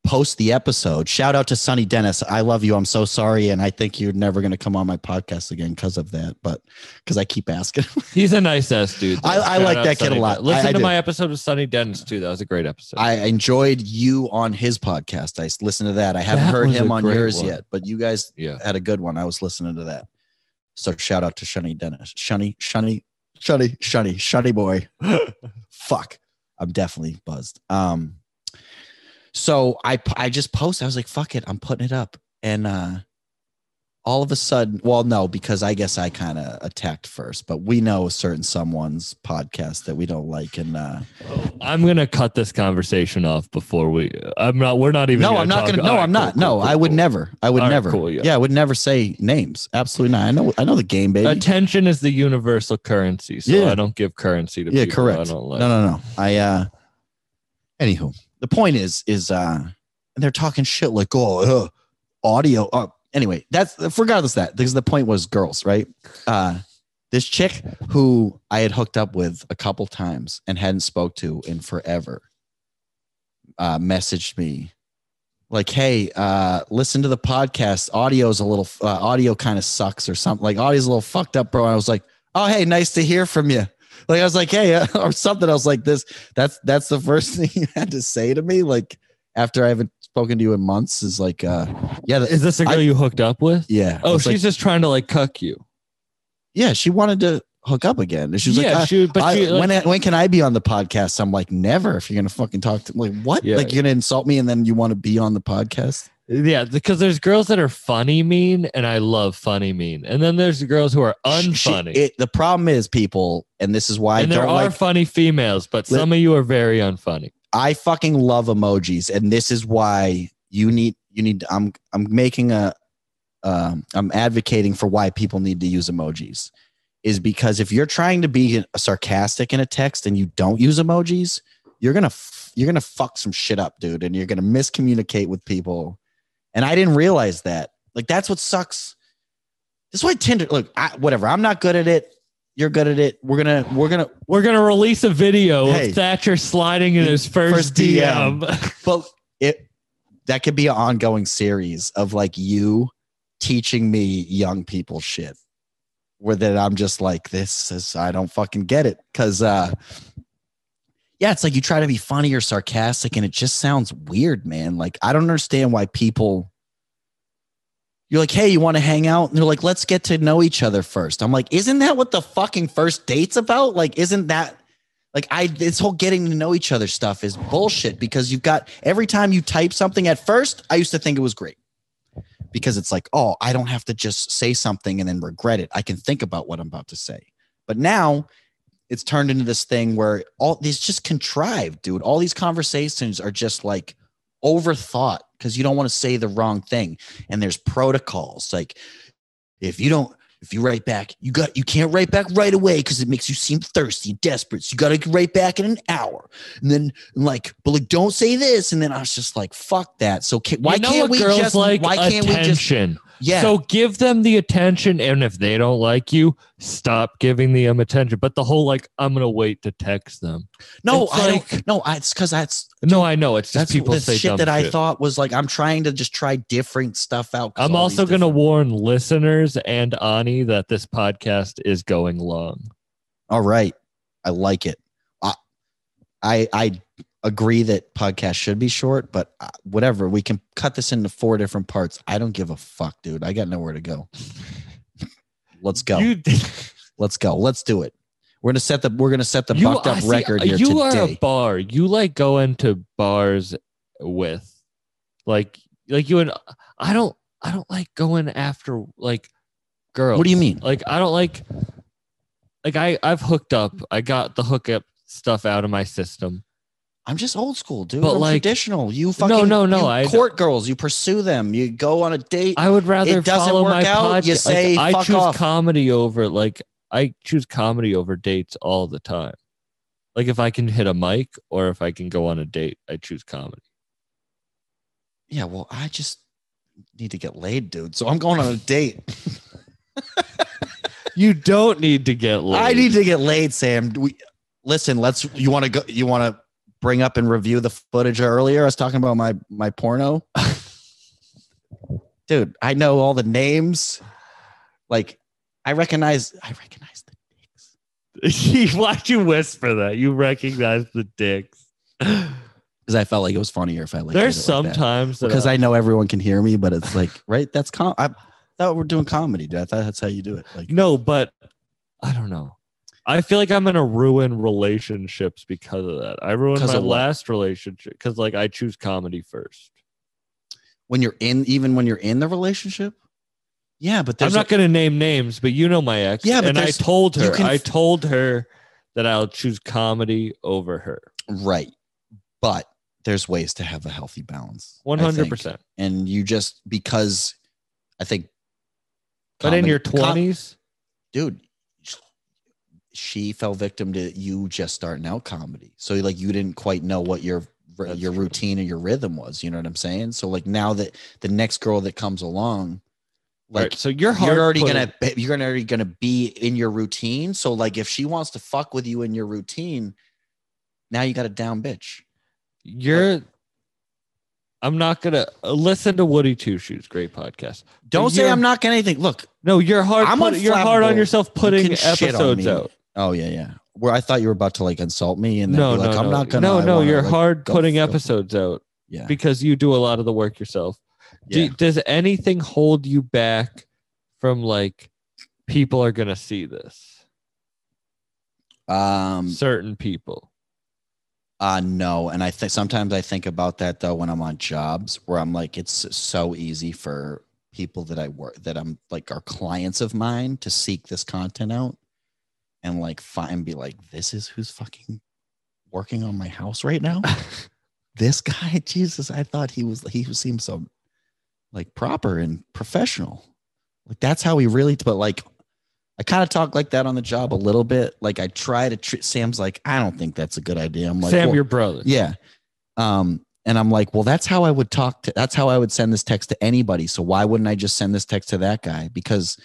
post the episode. Shout out to Sonny Dennis. I love you. I'm so sorry. And I think you're never gonna come on my podcast again because of that, but because I keep asking. He's a nice ass dude. though. I- I like that kid a lot. Dennis. Listen I- I to do. my episode of Sunny Dennis too. That was a great episode. I enjoyed you on his podcast. I listened to that. I haven't That heard him on yours one. yet, but you guys yeah. had a good one. I was listening to that. So shout out to Shunny Dennis. Shunny, Shunny, Shunny, Shunny, Shunny boy. Fuck. I'm definitely buzzed. Um so I I just posted, I was like, fuck it, I'm putting it up. And uh all of a sudden, well, no, because I guess I kind of attacked first, but we know a certain someone's podcast that we don't like. And uh I'm gonna cut this conversation off before we. I'm not. We're not even. no, I'm not gonna. No, right, I'm cool, not. cool, no, cool, I would never. I would All right, never. cool, yeah. yeah. I would never say names. Absolutely not. I know. I know the game, baby. Attention is the universal currency, so Yeah. I don't give currency to yeah, people correct. I don't like. No, no, no. I. uh Anywho, the point is, is uh, and they're talking shit like, oh, uh, audio. Uh, anyway, that's regardless that because the point was girls, right? Uh, this chick who I had hooked up with a couple times and hadn't spoke to in forever, uh, messaged me like, "Hey, uh, listen to the podcast. Audio's a little, uh, audio kind of sucks or something. Like audio's a little fucked up, bro." And I was like, "Oh, hey, nice to hear from you." Like I was like, "Hey," uh, or something. I was like, "This, that's that's the first thing you had to say to me." Like after I haven't spoken to you in months, is like, uh, yeah, Is this a girl I- you hooked up with? yeah. Oh, she's like, just trying to like cuck you. yeah. She wanted to hook up again. And she was yeah, like, she, but I, she, like, when when can I be on the podcast? I'm like, never. If you're gonna fucking talk to like what? Yeah. Like you're gonna insult me and then you want to be on the podcast? Yeah, because there's girls that are funny mean, and I love funny mean, and then there's girls who are She- unfunny, it, the problem is people, and this is why I there don't are like. funny females, but some of you are very unfunny. I fucking love emojis, and this is why you need you need. I'm I'm making a. Um, I'm advocating for why people need to use emojis, is because if you're trying to be sarcastic in a text and you don't use emojis, you're gonna f- you're gonna fuck some shit up, dude, and you're gonna miscommunicate with people. And I didn't realize that. Like that's what sucks. That's why Tinder. Look, I, whatever. I'm not good at it. You're good at it. We're gonna we're gonna We're gonna release a video Hey. of Thatcher sliding in his first, First DM. but it that could be an ongoing series of like you teaching me young people shit where that i'm just like this is i don't fucking get it because uh yeah it's like you try to be funny or sarcastic and it just sounds weird man like i don't understand why people you're like hey you want to hang out and they're like let's get to know each other first i'm like isn't that what the fucking first date's about like isn't that like I this whole getting to know each other stuff is bullshit because you've got every time you type something at first, I used to think it was great. Because it's like, oh, I don't have to just say something and then regret it. I can think about what I'm about to say. But now it's turned into this thing where all these just contrived, dude. All these conversations are just like overthought because you don't want to say the wrong thing. And there's protocols. Like if you don't if you write back, you got you can't write back right away because it makes you seem thirsty and desperate. So you got to write back in an hour, and then like, but like, don't say this. And then I was just like, fuck that. So can, why you know can't we girls just like why can't we just attention? Yeah? So give them the attention, and if they don't like you, stop giving them attention. But the whole like, I'm gonna wait to text them. no, it's I like- don't. No, I, it's because that's No, I know it's just people say shit that I shit. thought was like I'm trying to just try different stuff out. I'm also gonna different- warn listeners and Ani that this podcast is going long. All right, I like it. I I, I agree that podcasts should be short, but uh, whatever. We can cut this into four different parts. I don't give a fuck, dude. I got nowhere to go. Let's go. You, Let's go. Let's do it. We're gonna set the we're gonna set the you, bucked up see, record here you are a bar. You like going to bars with, like, like you and I don't. I don't like going after like girls. What do you mean? Like I don't like. Like I I've hooked up. I got the hookup stuff out of my system. I'm just old school, dude. But, I'm like- traditional. You fucking no, no, you I- court girls. You pursue them. You go on a date. I would rather It doesn't follow work my out, podcast. you say, I "Fuck choose off." comedy over like I choose comedy over dates all the time. Like if I can hit a mic or if I can go on a date, I choose comedy. yeah, well, I just need to get laid, dude. So I'm going on a date. You don't need to get laid. I need to get laid, Sam. We, listen, let's. You want to go? You want to bring up and review the footage earlier? I was talking about my my porno. Dude, I know all the names. Like, I recognize. I recognize the dicks Why'd you whisper that? You recognize the dicks. because I felt like it was funnier if I like. There's it like sometimes because I, I know everyone can hear me, but it's like right. That's com. I thought we're doing comedy, dude. I thought that's how you do it. Like, no, but I don't know. I feel like I'm gonna ruin relationships because of that. I ruined 'Cause my of what? last relationship because like I choose comedy first. when you're in, even when you're in the relationship. Yeah, but I'm there's not gonna name names, but you know my ex. Yeah, but and I there's- told you her, can- I told her that I'll choose comedy over her. Right. But there's ways to have a healthy balance. I One hundred percent. And you just because I think But in your com- twenties, dude, she fell victim to you just starting out comedy. So like you didn't quite know what your That's your true. routine and your rhythm was. You know what I'm saying? So like now that the next girl that comes along, like right? So you're you're already gonna be- you're gonna already gonna be in your routine. So like if she wants to fuck with you in your routine, now you got a down bitch. You're. I'm not gonna uh, listen to Woody Two Shoes. Great podcast. Don't say I'm not getting anything. Look, No, you're hard. I'm put- you're hard on yourself putting on episodes out. Oh yeah, yeah. Where I thought you were about to like insult me and then No, like, no, I'm no. not gonna. no, I no. wanna, You're like, hard putting episodes out Yeah. because you do a lot of the work yourself. Do- yeah. does anything hold you back from like people are gonna see this? Um. Certain people. Uh no, and I think sometimes I think about that though when I'm on jobs where I'm like, it's so easy for people that I work that I'm like are clients of mine to seek this content out and like find be like, this is who's fucking working on my house right now. this guy, Jesus, I thought he was he seemed so like proper and professional. Like that's how he really but like I kind of talk like that on the job a little bit. Like I try to treat Sam's like, I don't think that's a good idea. I'm like, Sam, well, your brother. yeah. Um, and I'm like, well, that's how I would talk to that's how I would send this text to anybody. So why wouldn't I just send this text to that guy? Because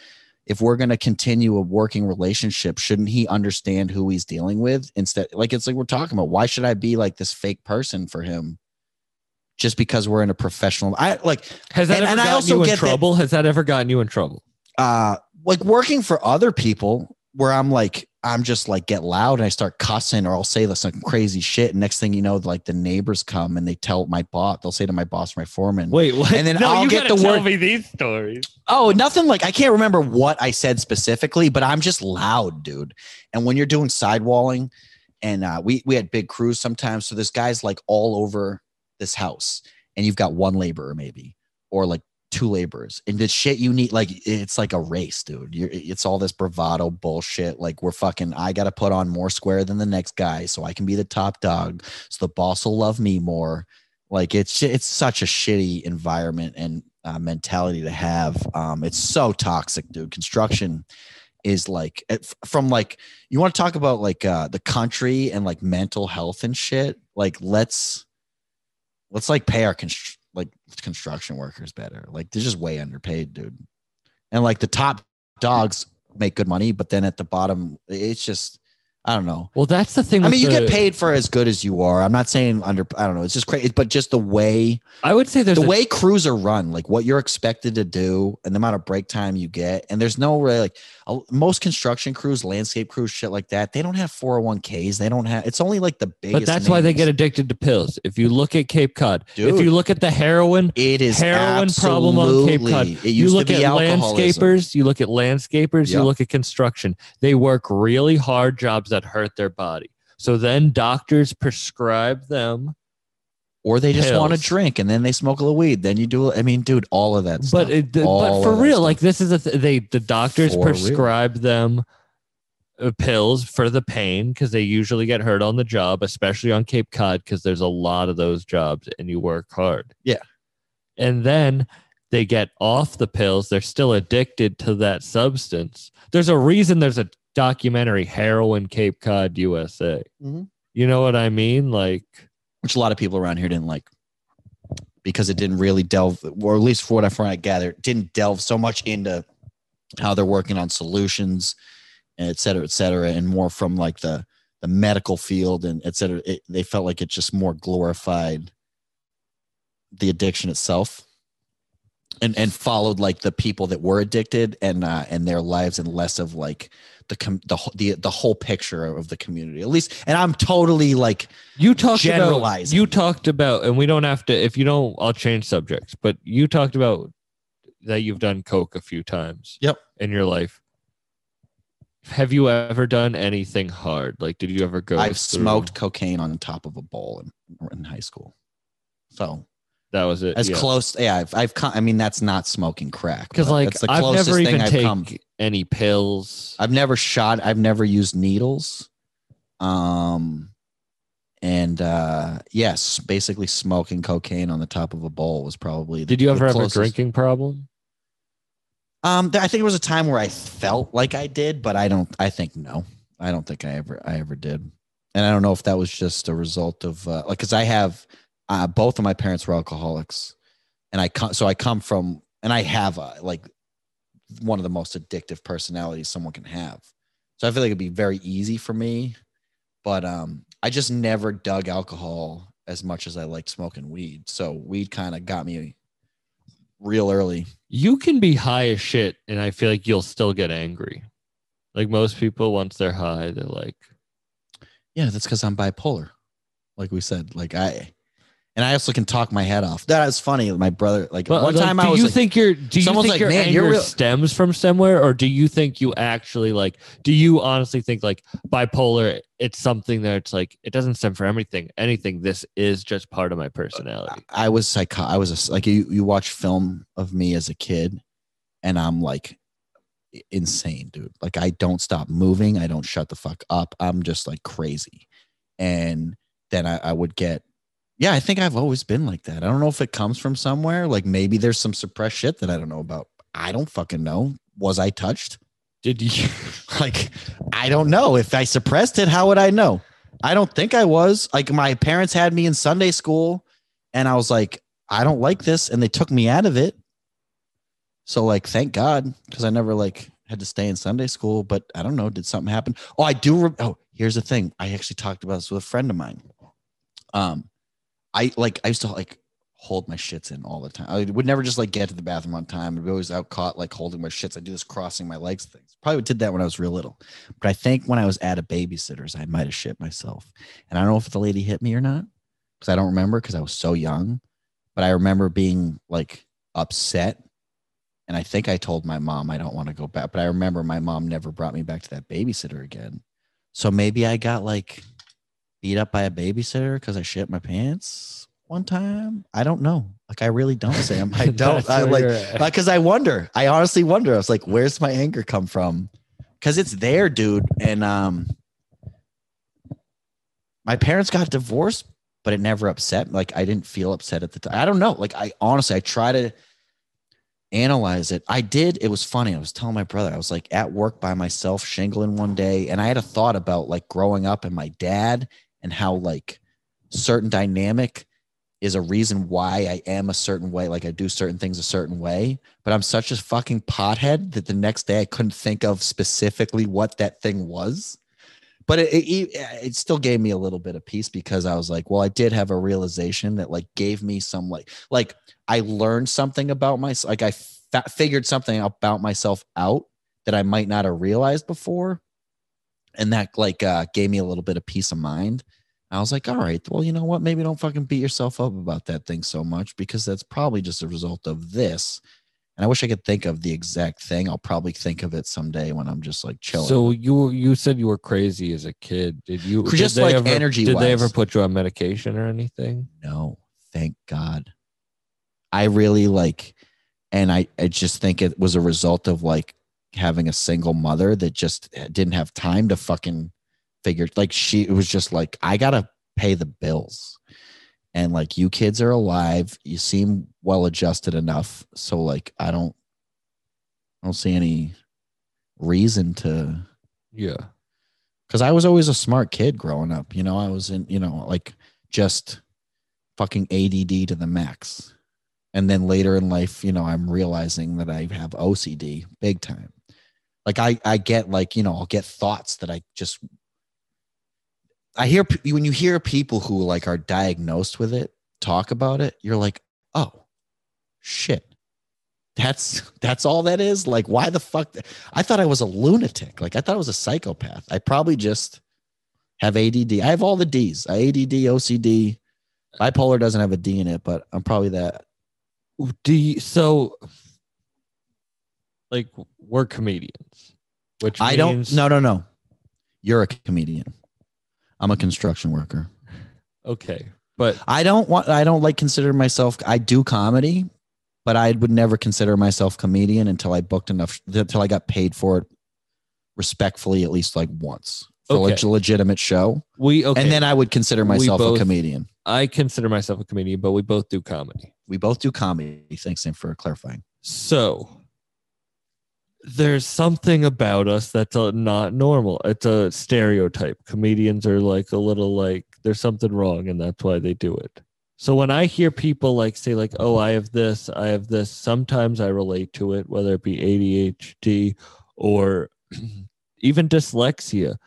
if we're gonna continue a working relationship, shouldn't he understand who he's dealing with? Instead, like it's like we're talking about, why should I be like this fake person for him? Just because we're in a professional I like Has that And- ever and I gotten also you in get that- trouble? Has that ever gotten you in trouble? uh like working for other people where I'm like I'm just like get loud and I start cussing or I'll say like, some crazy shit. And next thing you know, like the neighbors come and they tell my boss, they'll say to my boss, my foreman, Wait, what? And then no, I'll you get the tell word- me these stories. Oh, nothing like I can't remember what I said specifically, but I'm just loud, dude. And when you're doing sidewalling, and uh, we we had big crews sometimes, so this guy's like all over this house, and you've got one laborer maybe, or like two laborers, and the shit you need, like it's like a race, dude. You're, it's all this bravado bullshit. Like we're fucking. I got to put on more square than the next guy, so I can be the top dog, so the boss will love me more. Like it's it's such a shitty environment and uh, mentality to have. Um, it's so toxic, dude. Construction is like from like you want to talk about like uh, the country and like mental health and shit. Like let's let's like pay our like construction workers better. Like they're just way underpaid, dude. And like the top dogs make good money, but then at the bottom, it's just I don't know. Well, that's the thing. I mean, you the- get paid for as good as you are. I'm not saying under. I don't know. It's just crazy, but just the way I would say there's the a- way crews are run, like what you're expected to do, and the amount of break time you get, and there's no really like most construction crews, landscape crews, shit like that. They don't have 401ks. They don't have. It's only like the biggest. But that's why they get addicted to pills. If you look at Cape Cod, if you look at the heroin, It is heroin problem on Cape Cod. you look at alcoholism. landscapers, you look at landscapers, you look at construction. They work really hard jobs that hurt their body. So then doctors prescribe them. Or they just want to drink and then they smoke a little weed. Then you do. I mean, dude, all of that. But stuff. it, but for real, like this is a th- they the doctors For real. prescribe them uh, pills for the pain because they usually get hurt on the job, especially on Cape Cod because there's a lot of those jobs and you work hard. Yeah. And then they get off the pills. They're still addicted to that substance. There's a reason there's a documentary, Heroin Cape Cod, USA. Mhm. You know what I mean? Like, which a lot of people around here didn't like because it didn't really delve, or at least for what I gather, it didn't delve so much into how they're working on solutions, and et cetera, et cetera, and more from like the the medical field and et cetera. It, they felt like it just more glorified the addiction itself. And, and followed like the people that were addicted and uh, and their lives and less of like the the the the whole picture of the community at least and I'm totally like you talked about you talked about and we don't have to if you don't i'll change subjects but you talked about that you've done coke a few times Yep. in your life have you ever done anything hard like did you ever go I've through- smoked cocaine on top of a bowl in, in high school. So that was it as yeah. close, yeah. I've, I've, come, I mean, that's not smoking crack. because like that's the i've closest never thing even I've taken come. any pills I've never shot. I've never used needles. Um, and uh, yes, basically smoking cocaine on the top of a bowl was probably. The, did you the ever have a drinking problem Um, th- I think it was a time where I felt like I did, but I don't. I think no. I don't think I ever. I ever did, and I don't know if that was just a result of uh, like because I have uh, both of my parents were alcoholics, and I come so I come from and I have a like one of the most addictive personalities someone can have. So I feel like it'd be very easy for me, but um, I just never dug alcohol as much as I liked smoking weed. So weed kind of got me real early. you can be high as shit and i feel like you'll still get angry like most people once they're high they're like Yeah, that's because I'm bipolar. Like we said, like I, and I also can talk my head off. That is funny. My brother, like But one like, time do I was you like, think your do you think like, your anger real-" stems from somewhere, or do you think you actually like? Do you honestly think like bipolar? It's something that it's like it doesn't stem from anything. Anything. This is just part of my personality. I was psycho. I was a, like you. You watch film of me as a kid, and I'm like insane, dude. Like I don't stop moving. I don't shut the fuck up. I'm just like crazy, and then I, I would get. Yeah, I think I've always been like that. I don't know if it comes from somewhere. Like maybe there's some suppressed shit that I don't know about. I don't fucking know. Was I touched? Did you? like i don't know if i suppressed it how would i know i don't think i was like my parents had me in sunday school and i was like i don't like this and they took me out of it so like thank god because i never like had to stay in sunday school but i don't know did something happen oh i do re- oh here's the thing i actually talked about this with a friend of mine um i like i used to like hold my shits in all the time. I would never just like get to the bathroom on time. I'd be always out caught like holding my shits. I do this crossing my legs things. Probably did that when I was real little. But I think when I was at a babysitter's, I might have shit myself. And I don't know if the lady hit me or not because I don't remember because I was so young. But I remember being like upset. And I think I told my mom I don't want to go back. But I remember my mom never brought me back to that babysitter again. So maybe I got like beat up by a babysitter because I shit my pants one time. I don't know. Like I really don't, Sam. I don't. I like because I wonder. I honestly wonder. I was like, where's my anger come from? Because it's there, dude. And um, my parents got divorced, but it never upset. Like I didn't feel upset at the time. I don't know. Like I honestly, I try to analyze it. I did. It was funny. I was telling my brother. I was like at work by myself, shingling one day, and I had a thought about like growing up and my dad and how like certain dynamic is a reason why I am a certain way. Like I do certain things a certain way, but I'm such a fucking pothead that the next day I couldn't think of specifically what that thing was. But it, it, it still gave me a little bit of peace because I was like, well, I did have a realization that like gave me some like, like I learned something about myself. Like I figured something about myself out that I might not have realized before. And that like uh, gave me a little bit of peace of mind. I was like, all right, well, you know what? Maybe don't fucking beat yourself up about that thing so much because that's probably just a result of this. And I wish I could think of the exact thing. I'll probably think of it someday when I'm just like chilling. So you you said you were crazy as a kid. Did you Just they like ever, energy Did they ever put you on medication or anything? no, thank God. I really like, and I, I just think it was a result of like having a single mother that just eh, didn't have time to fucking figure like she it was just like I gotta pay the bills. And like you kids are alive, you seem well adjusted enough. So like I don't I don't see any reason to Yeah. because I was always a smart kid growing up. You know, I was in, you know, like just fucking ADD to the max. And then later in life, you know, I'm realizing that I have OCD big time. Like I, I get like, you know, I'll get thoughts that I just, I hear when you hear people who like are diagnosed with it talk about it, you're like, oh, shit. That's that's all that is. Like, why the fuck? I thought I was a lunatic. Like, I thought I was a psychopath. I probably just have ADD. I have all the D's. I ADD, OCD. Bipolar doesn't have a D in it, but I'm probably that. Do so like we're comedians, which I don't. means- No, no, no. You're a comedian. I'm a construction worker. Okay, but I don't want. I don't like consider myself. I do comedy, but I would never consider myself comedian until I booked enough. Until I got paid for it, respectfully, at least like once for a Okay. leg- legitimate show, we okay. and then I would consider myself both- a comedian. I consider myself a comedian, but we both do comedy. We both do comedy. Thanks, Sam, for clarifying. So there's something about us that's uh, not normal. It's a stereotype. Comedians are like a little like there's something wrong, and that's why they do it. So when I hear people like say like, "Oh, I have this, I have this," sometimes I relate to it, whether it be ADHD or even dyslexia.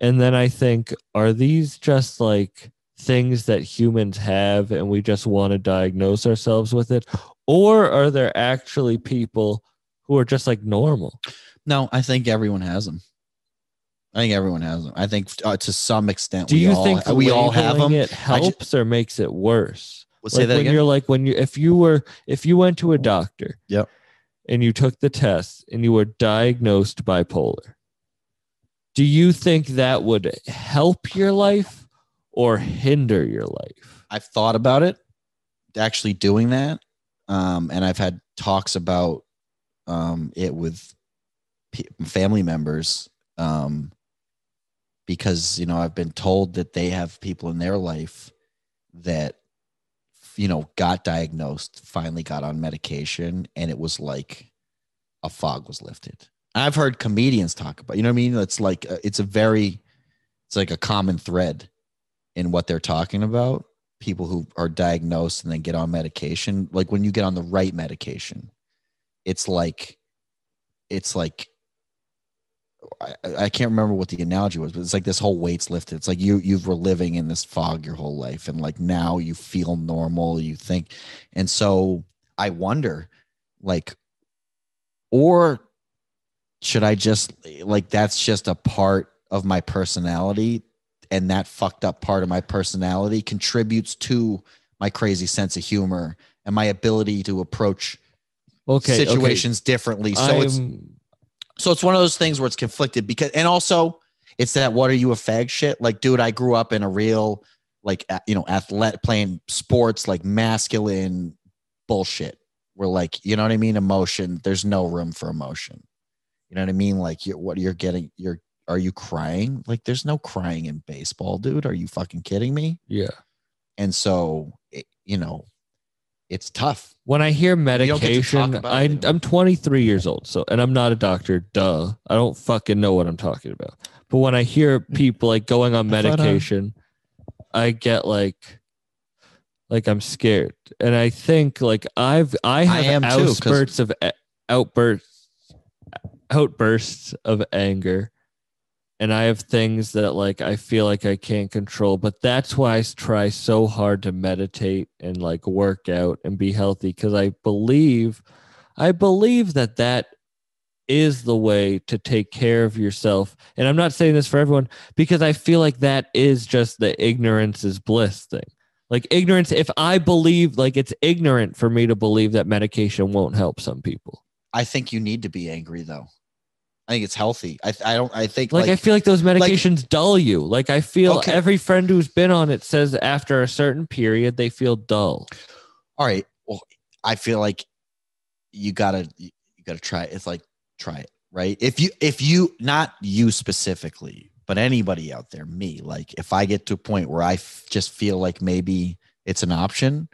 And then I think, are these just like things that humans have and we just want to diagnose ourselves with it? Or are there actually people who are just like normal? No, I think everyone has them. I think everyone has them. I think uh, to some extent, Do we you all, think we all have them. It helps or makes it worse. Well, say like that when again. you're like when you if you were if you went to a doctor, Yep. and you took the test and you were diagnosed bipolar, do you think that would help your life or hinder your life? I've thought about it, actually doing that, um, and I've had talks about um, it with pe family members um, because you know I've been told that they have people in their life that you know got diagnosed, finally got on medication, and it was like a fog was lifted. I've heard comedians talk about, you know what I mean? It's like uh, it's a very, it's like a common thread in what they're talking about. People who are diagnosed and then get on medication, like when you get on the right medication, it's like, it's like, I, I can't remember what the analogy was, but it's like this whole weight's lifted. It's like you you were living in this fog your whole life, and like now you feel normal. You think, and so I wonder, like, or should I just like that's just a part of my personality and that fucked up part of my personality contributes to my crazy sense of humor and my ability to approach Okay, situations differently. So it's I'm- so it's one of those things where it's conflicted because and also it's that what are you a fag shit? Like, dude, I grew up in a real like you know, athlete playing sports like masculine bullshit. Where like, you know what I mean? Emotion, there's no room for emotion. You know what I mean? Like you're what you're getting, you're are you crying? Like there's no crying in baseball, dude. Are you fucking kidding me? yeah. And so it, you know, it's tough. When I hear don't get to talk medication, I, it. I'm 23 years old, so and I'm not a doctor. Duh, I don't fucking know what I'm talking about. But when I hear people like going on I uh, medication, I get like, like I'm scared, and I think like I've I have too, 'cause- outbursts of outbursts, outbursts of anger, and I have things that like I feel like I can't control. But that's why I try so hard to meditate and like work out and be healthy because I believe, I believe that that is the way to take care of yourself. And I'm not saying this for everyone because I feel like that is just the ignorance is bliss thing. Like ignorance, if I believe like it's ignorant for me to believe that medication won't help some people. I think you need to be angry though. I think it's healthy. I I don't I think Like, like, I feel like those medications dull you. Like I feel Okay. every friend who's been on it says after a certain period they feel dull. all right. Well, I feel like you gotta you gotta try it. It's like try it. right? If you if you not you specifically, but anybody out there, me, like if I get to a point where I f- just feel like maybe it's an option,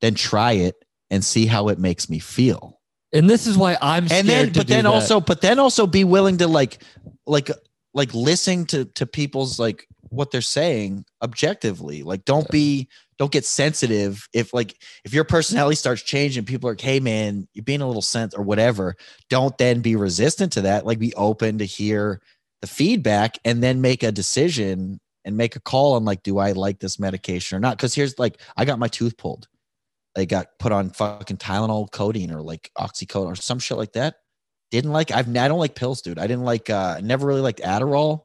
then try it and see how it makes me feel. And this is why I'm scared And then but then that. also but then also be willing to like like like listen to to people's like what they're saying objectively. Like don't be don't get sensitive. If like if your personality starts changing people are like hey man you're being a little sent or whatever. Don't then be resistant to that. Like be open to hear the feedback and then make a decision and make a call on like do i like this medication or not? Because here's like i got my tooth pulled i got put on fucking tylenol codeine or like oxycodone or some shit like that. Didn't like i've i don't like pills dude. I didn't like uh never really liked adderall.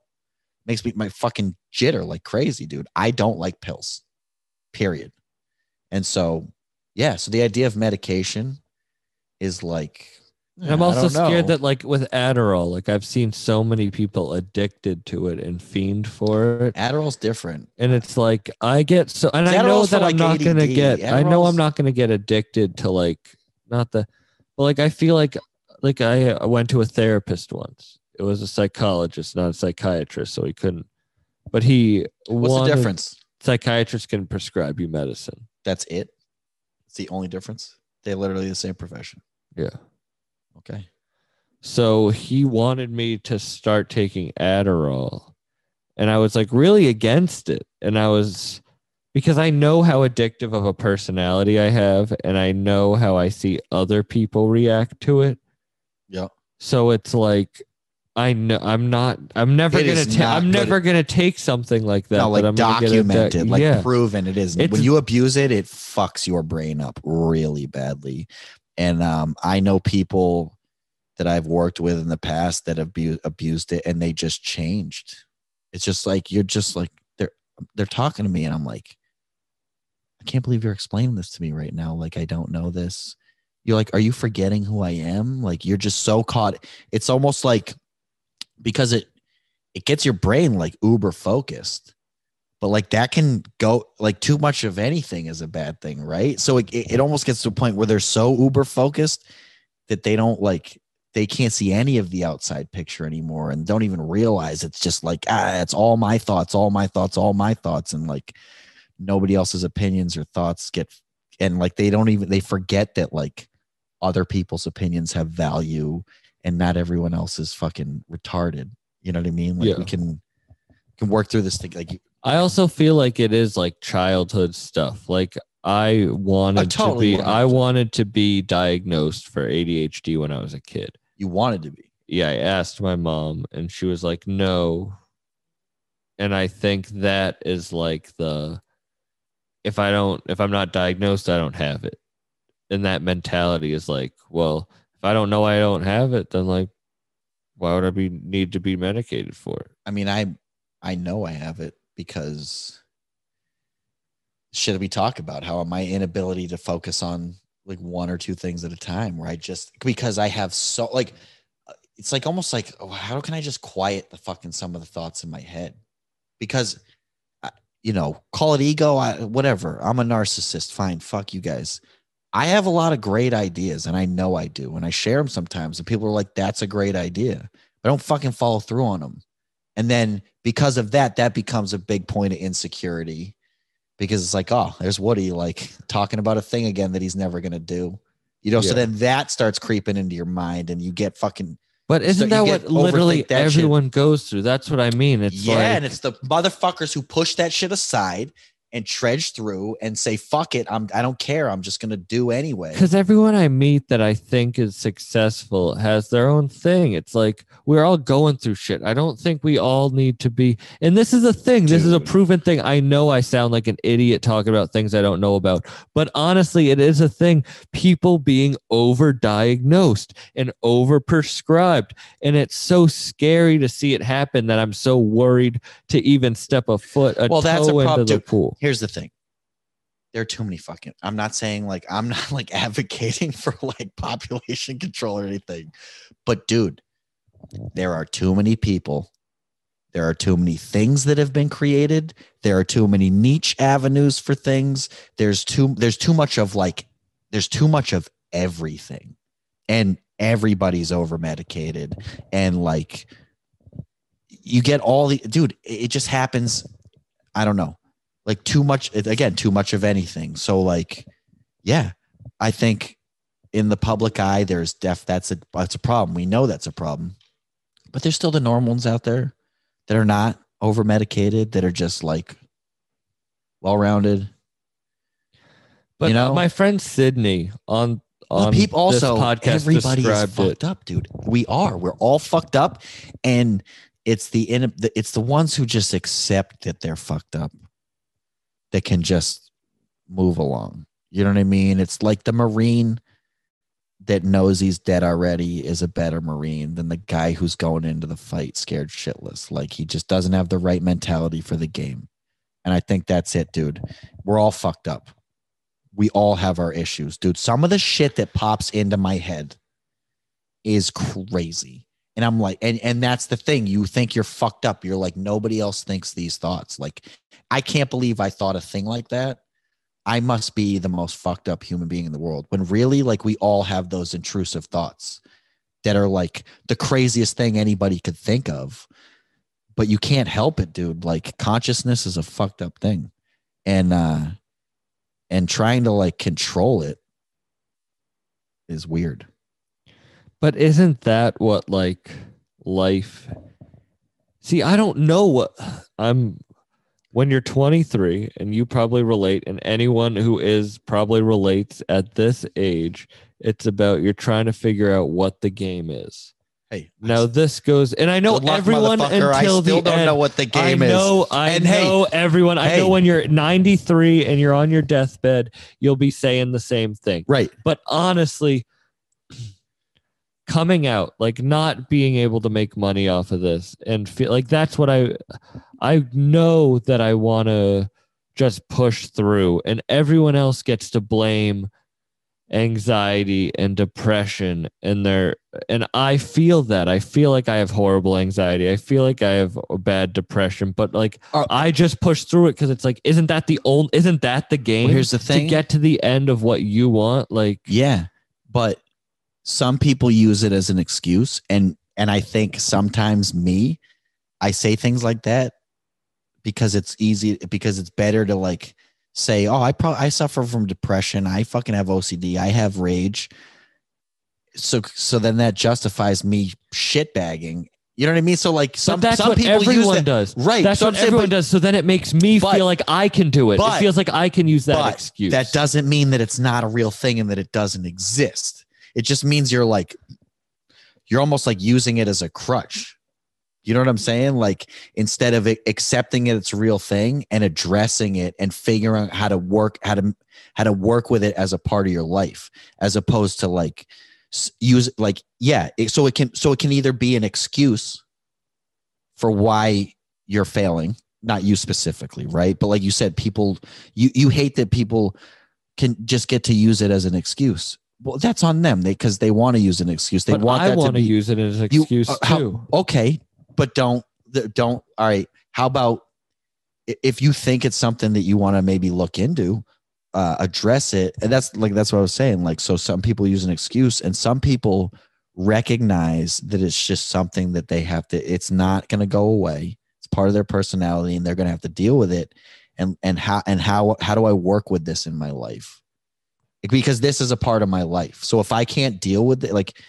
Makes me my fucking jitter like crazy dude. I don't like pills period. And so, yeah, so the idea of medication is like, And I'm also scared know. that like with Adderall, like I've seen so many people addicted to it and fiend for it. Adderall's different. And it's like I get so and I know Adderall's that I'm like, not gonna ADD. get I know I'm not gonna get addicted to like not the but like I feel like like I, I went to a therapist once. It was a psychologist, not a psychiatrist, so he couldn't but he What's the difference? Psychiatrists can prescribe you medicine. That's it. It's the only difference. They're literally the same profession. Yeah. Okay. So he wanted me to start taking Adderall. And I was like really against it. And I was because I know how addictive of a personality I have and I know how I see other people react to it. Yeah. So it's like I know I'm not I'm never It gonna take I'm never gonna take something like that. no, like I'm documented, like yeah. proven it is. It's- when you abuse it, it fucks your brain up really badly. And um, I know people that I've worked with in the past that have abu- abused it and they just changed. It's just like you're just like they're they're talking to me and I'm like, I can't believe you're explaining this to me right now. Like I don't know this. You're like, are you forgetting who I am? Like you're just so caught. It's almost like because it it gets your brain like uber focused but like that can go like too much of anything is a bad thing right? So it, it, almost gets to a point where they're so uber focused that they don't like they can't see any of the outside picture anymore and don't even realize it's just like ah it's all my thoughts all my thoughts all my thoughts and like nobody else's opinions or thoughts get and like they don't even they forget that like other people's opinions have value and not everyone else is fucking retarded. You know what i mean? Like Yeah. we can can work through this thing like I also feel like it is like childhood stuff. Like I wanted totally to be 100%. I wanted to be diagnosed for ADHD when I was a kid. you wanted to be Yeah, I asked my mom and she was like, "No." And I think that is like the if I don't if I'm not diagnosed, I don't have it. And that mentality is like, well, if I don't know I don't have it, then like why would I be need to be medicated for it? I mean, I I know I have it because should we talk about? How my inability to focus on like one or two things at a time where I just because I have so like it's like almost like oh, how can I just quiet the fucking some of the thoughts in my head? Because you know call it ego I, whatever. I'm a narcissist. Fine. Fuck you guys. I have a lot of great ideas and I know I do and I share them sometimes and people are like that's a great idea. I don't fucking follow through on them and then because of that, that becomes a big point of insecurity because it's like, oh, there's Woody like talking about a thing again that he's never going to do. You know, so then that starts creeping into your mind and you get fucking, But isn't you that what literally that shit. everyone goes through? That's what I mean. It's yeah. like and it's the motherfuckers who push that shit aside and trudge through and say, fuck it. I'm, I don't care. I'm just going to do anyway. because everyone I meet that I think is successful has their own thing. It's like we're all going through shit. I don't think we all need to be. And this is a thing. This is a proven thing. I know I sound like an idiot talking about things I don't know about, but honestly, it is a thing. People being overdiagnosed and overprescribed, and it's so scary to see it happen that I'm so worried to even step a foot a Well, that's a toe into problem, the pool. Here's the thing. There are too many fucking. I'm not saying like I'm not like advocating for like population control or anything, but dude, there are too many people. There are too many things that have been created. There are too many niche avenues for things. There's too there's too much of like there's too much of everything. And everybody's over medicated and like you get all the dude it just happens i don't know like too much again too much of anything. So like yeah i think in the public eye there's def that's a that's a problem. We know that's a problem. But there's still the normal ones out there that are not over medicated that are just like well rounded But You know? my friend Sydney on on people this also podcast everybody's described fucked it. up dude. We are. We're all fucked up and it's the it's the ones who just accept that they're fucked up that can just move along. You know what i mean? It's like the marine that knows he's dead already is a better marine than the guy who's going into the fight scared shitless. Like he just doesn't have the right mentality for the game. And i think that's it dude. We're all fucked up. We all have our issues, dude. Some of the shit that pops into my head is crazy. And I'm like, and and that's the thing. You think you're fucked up. You're like, nobody else thinks these thoughts. Like, I can't believe I thought a thing like that. I must be the most fucked up human being in the world. When really, like, we all have those intrusive thoughts that are like the craziest thing anybody could think of. But you can't help it, dude. Like consciousness is a fucked up thing. And uh and trying to like control it is weird. But isn't that what like life? See, I don't know what I'm. When you're 23 and you probably relate, and anyone who is probably relates at this age, it's about you're trying to figure out what the game is. Hey, Now this goes, and I know luck, everyone until I still the don't end. know what the game I know, is. I And hey, know everyone. I know when you're 93 and you're on your deathbed, you'll be saying the same thing. right. But honestly, coming out, like not being able to make money off of this, and feel like that's what I, I know that I want to just push through, and everyone else gets to blame anxiety and depression and their and I feel that. I feel like I have horrible anxiety. I feel like I have a bad depression but like Uh, I just push through it because it's like isn't that the old isn't that the game Well, here's the thing. to get to the end of what you want? Like Yeah, but some people use it as an excuse, and and I think sometimes me, I say things like that because it's easy because it's better to like say, oh, I probably I suffer from depression, I fucking have OCD, I have rage. So so then that justifies me shitbagging. You know what I mean? So like some but that's some what people use everyone that, does right? that's so what I'm saying, everyone but- does so then it makes me but- feel like I can do it but- it feels like I can use that excuse That doesn't mean that it's not a real thing and that it doesn't exist. It just means you're like, you're almost like using it as a crutch. You know what I'm saying? Like instead of accepting it, it's a real thing and addressing it and figuring out how to work, how to how to work with it as a part of your life, as opposed to like use like yeah. It, so it can so it can either be an excuse for why you're failing, not you specifically, right? But like you said, people you you hate that people can just get to use it as an excuse. Well, that's on them. They because they want to use an excuse. They but want I to want to be use it as an you- excuse uh, how- too okay, but don't don't. All right. How about if you think it's something that you want to maybe look into, uh, address it. And that's like that's what I was saying. Like so, some people use an excuse, and some people recognize that it's just something that they have to. It's not going to go away. It's part of their personality, and they're going to have to deal with it. And and how and how how do I work with this in my life? Because this is a part of my life. So if I can't deal with it, like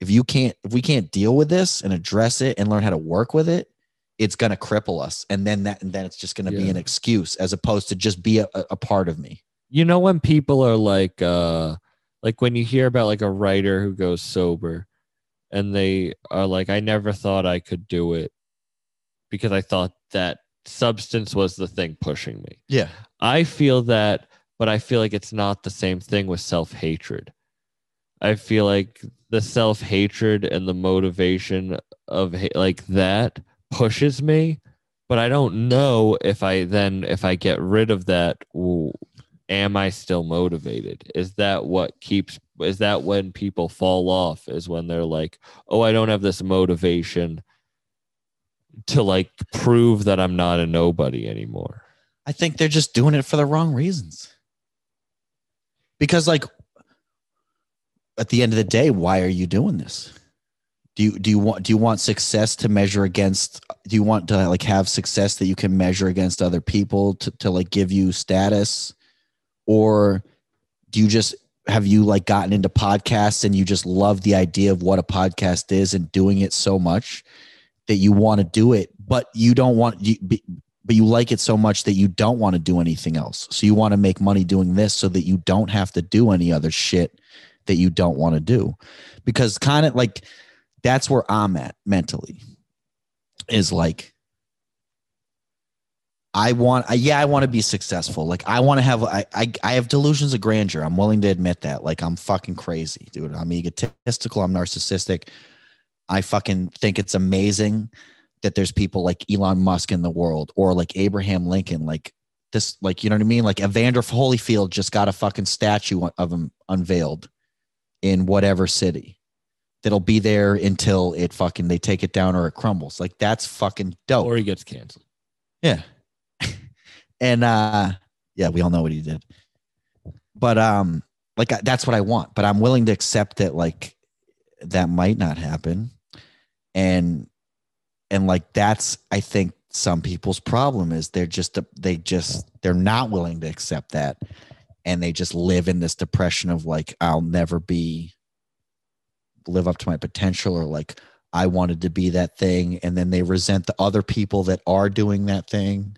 if you can't if we can't deal with this and address it and learn how to work with it it's going to cripple us. And then that and then it's just going to be an excuse as opposed to just be a, a a part of me. You know when people are like uh like when you hear about like a writer who goes sober and they are like i never thought i could do it because i thought that substance was the thing pushing me. Yeah. I feel that but i feel like it's not the same thing with self-hatred. I feel like the self-hatred and the motivation of like that pushes me but i don't know if i then if i get rid of that am i still motivated? Is that what keeps is that when people fall off is when they're like oh i don't have this motivation to like prove that i'm not a nobody anymore. I think they're just doing it for the wrong reasons because like at the end of the day, why are you doing this? Do you do you want do you want success to measure against? Do you want to like have success that you can measure against other people to to like give you status, or do you just have you like gotten into podcasts and you just love the idea of what a podcast is and doing it so much that you want to do it, but you don't want you. But you like it so much that you don't want to do anything else. So you want to make money doing this so that you don't have to do any other shit that you don't want to do. Because kind of like that's where I'm at mentally is like I want yeah I want to be successful. Like I want to have I, I I have delusions of grandeur. I'm willing to admit that. Like I'm fucking crazy dude. I'm egotistical. I'm narcissistic. I fucking think it's amazing that there's people like Elon Musk in the world or like Abraham Lincoln like this like you know what I mean like Evander Holyfield just got a fucking statue of him unveiled in whatever city that'll be there until it fucking they take it down or it crumbles. Like that's fucking dope. Or he gets canceled. yeah. and uh yeah, we all know what he did. But um like that's what I want, but I'm willing to accept that like that might not happen. And and like that's I think some people's problem is they're just they just they're not willing to accept that. And they just live in this depression of like I'll never be live up to my potential or like I wanted to be that thing. And then they resent the other people that are doing that thing.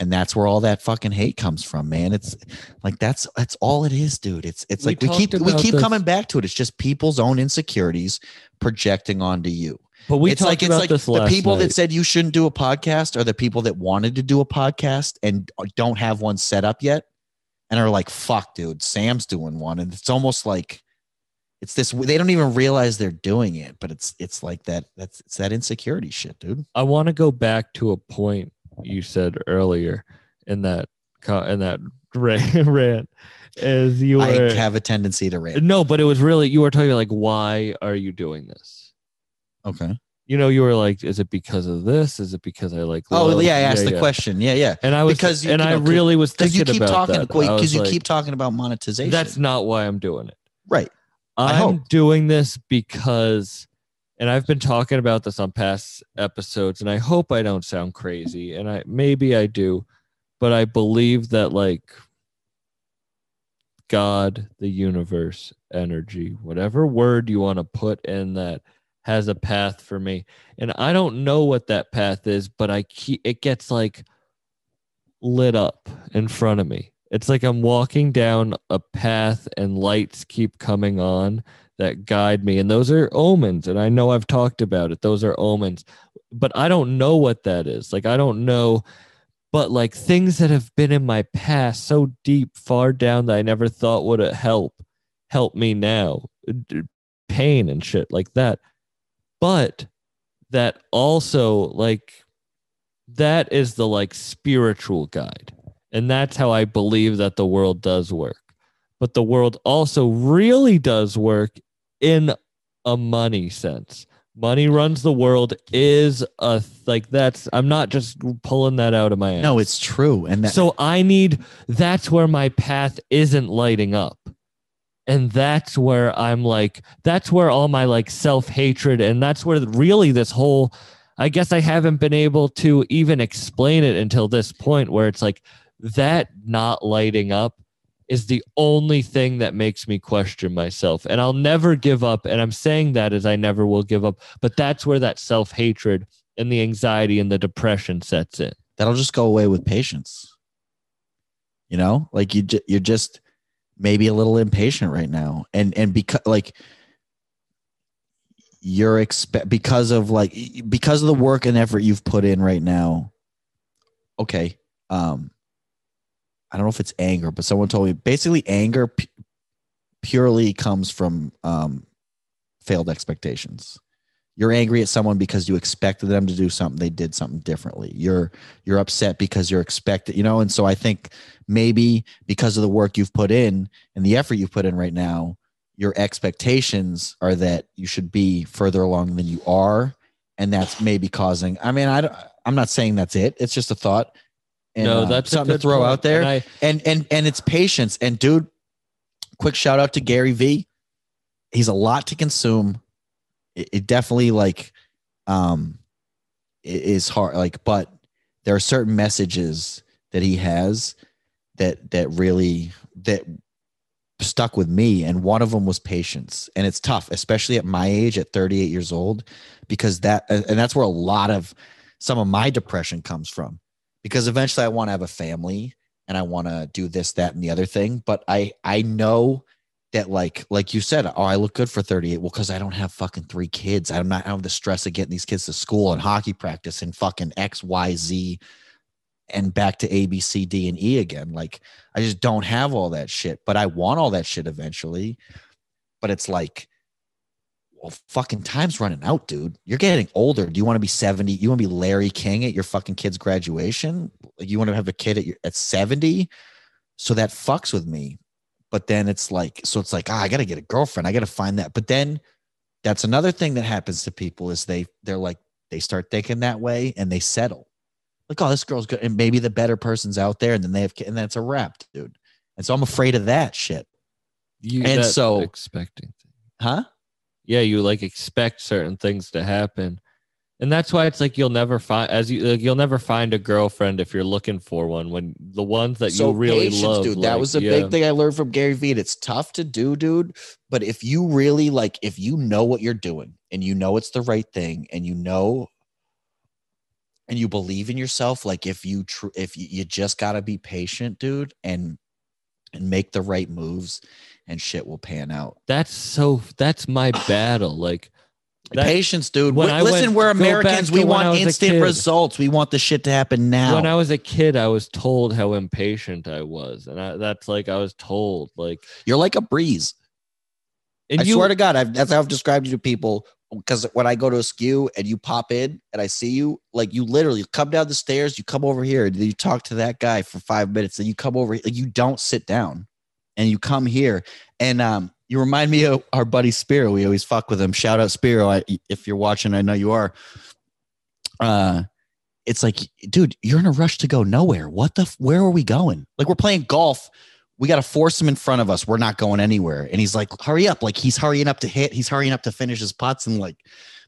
And that's where all that fucking hate comes from man. It's like that's that's all it is dude. It's it's We like we keep we keep this- coming back to it. It's just people's own insecurities projecting onto you But we it's like it's like this the people night. that said you shouldn't do a podcast are the people that wanted to do a podcast and don't have one set up yet and are like fuck dude sam's doing one and it's almost like it's this they don't even realize they're doing it but it's it's like that that's it's that insecurity shit dude I want to go back to a point you said earlier in that in that rant, as you i have a tendency to rant no, but it was really you were talking like why are you doing this? Okay You know, you were like, is it because of this? Is it because I like? oh yeah i asked the yeah. question yeah yeah and I was Because you- and you I really was thinking you keep about talking that. Because you like, keep talking about monetization That's not why I'm doing it. right I'm doing this because, and I've been talking about this on past episodes, and I hope I don't sound crazy, and I maybe I do, but I believe that like God, the universe, energy, whatever word you want to put in that has a path for me. And I don't know what that path is, but I keep it gets like lit up in front of me. It's like I'm walking down a path and lights keep coming on that guide me. And those are omens. And I know I've talked about it. Those are omens. But I don't know what that is. Like, I don't know. But like things that have been in my past so deep, far down that I never thought would help, help me now. Pain and shit like that. But that also, like, that is the like spiritual guide. And that's how I believe that the world does work. But the world also really does work in a money sense. Money runs the world is a like that's I'm not just pulling that out of my ass. no it's true and that so I need that's where my path isn't lighting up. And that's where I'm like that's where all my like self-hatred and that's where really this whole I guess I haven't been able to even explain it until this point where it's like that not lighting up is the only thing that makes me question myself. And I'll never give up. And I'm saying that as I never will give up. But that's where that self hatred and the anxiety and the depression sets in. that'll just go away with patience. You know, like you ju- you're just maybe a little impatient right now, and and because like you're expect because of like because of the work and effort you've put in right now. Okay, um, I don't know if it's anger, but someone told me basically anger pu- purely comes from um failed expectations. You're angry at someone because you expected them to do something, they did something differently. You're you're upset because you're expected, you know, and so I think maybe because of the work you've put in and the effort you've put in right now, your expectations are that you should be further along than you are, and that's maybe causing. I mean, I don't, I'm not saying that's it. It's just a thought. And, no, uh, that's a something to throw point. out there And I, and and and it's patience and dude quick shout out to gary vee he's a lot to consume. It, it definitely like um it is hard like but there are certain messages that he has that that really that stuck with me and one of them was patience and it's tough especially at my age at 38 years old because that and that's where a lot of some of my depression comes from because eventually I want to have a family and I want to do this that and the other thing but I I know that like like you said oh I look good for 38 well cuz I don't have fucking 3 kids I'm not I don't the stress of getting these kids to school and hockey practice and fucking XYZ and back to A B C D and E again like I just don't have all that shit but I want all that shit eventually but it's like well, fucking time's running out, dude. You're getting older. Do you want to be 70? You want to be Larry King at your fucking kid's graduation? You want to have a kid at your at 70? So that fucks with me. But then it's like, so it's like, ah, I gotta get a girlfriend. I gotta find that. But then that's another thing that happens to people is they they're like, they start thinking that way and they settle. Like, oh, this girl's good. And maybe the better person's out there, and then they have and that's a wrap, dude. And so I'm afraid of that shit. You And so- expecting. Huh? Yeah, you like expect certain things to happen. And that's why it's like you'll never find as you like, you'll never find a girlfriend if you're looking for one when the ones that you really love. dude. That like, was a yeah. big thing I learned from Gary Vee. It's tough to do, dude. But if you really like, if you know what you're doing and you know it's the right thing and you know and you believe in yourself, like if you tr- if you, you just gotta be patient, dude, and and make the right moves and shit will pan out. That's so that's my battle. Like that- Patience, dude. when We- I Listen, went- we're Americans. We want instant results. We want the shit to happen now. when I was a kid, I was told how impatient I was, and I, that's like I was told like. You're like a breeze. And I you, swear to God, I've, that's how I've described you to people. Because when I go to a skew and you pop in and I see you, like you literally come down the stairs, you come over here, and you talk to that guy for five minutes, and you come over, like you don't sit down, and you come here, and um, you remind me of our buddy Spiro. We always fuck with him. Shout out Spiro, I, if you're watching, I know you are. Uh, it's like, dude, you're in a rush to go nowhere. What the? Where are we going? Like we're playing golf we got to force him in front of us. We're not going anywhere. And he's like, hurry up. Like he's hurrying up to hit. He's hurrying up to finish his putts and like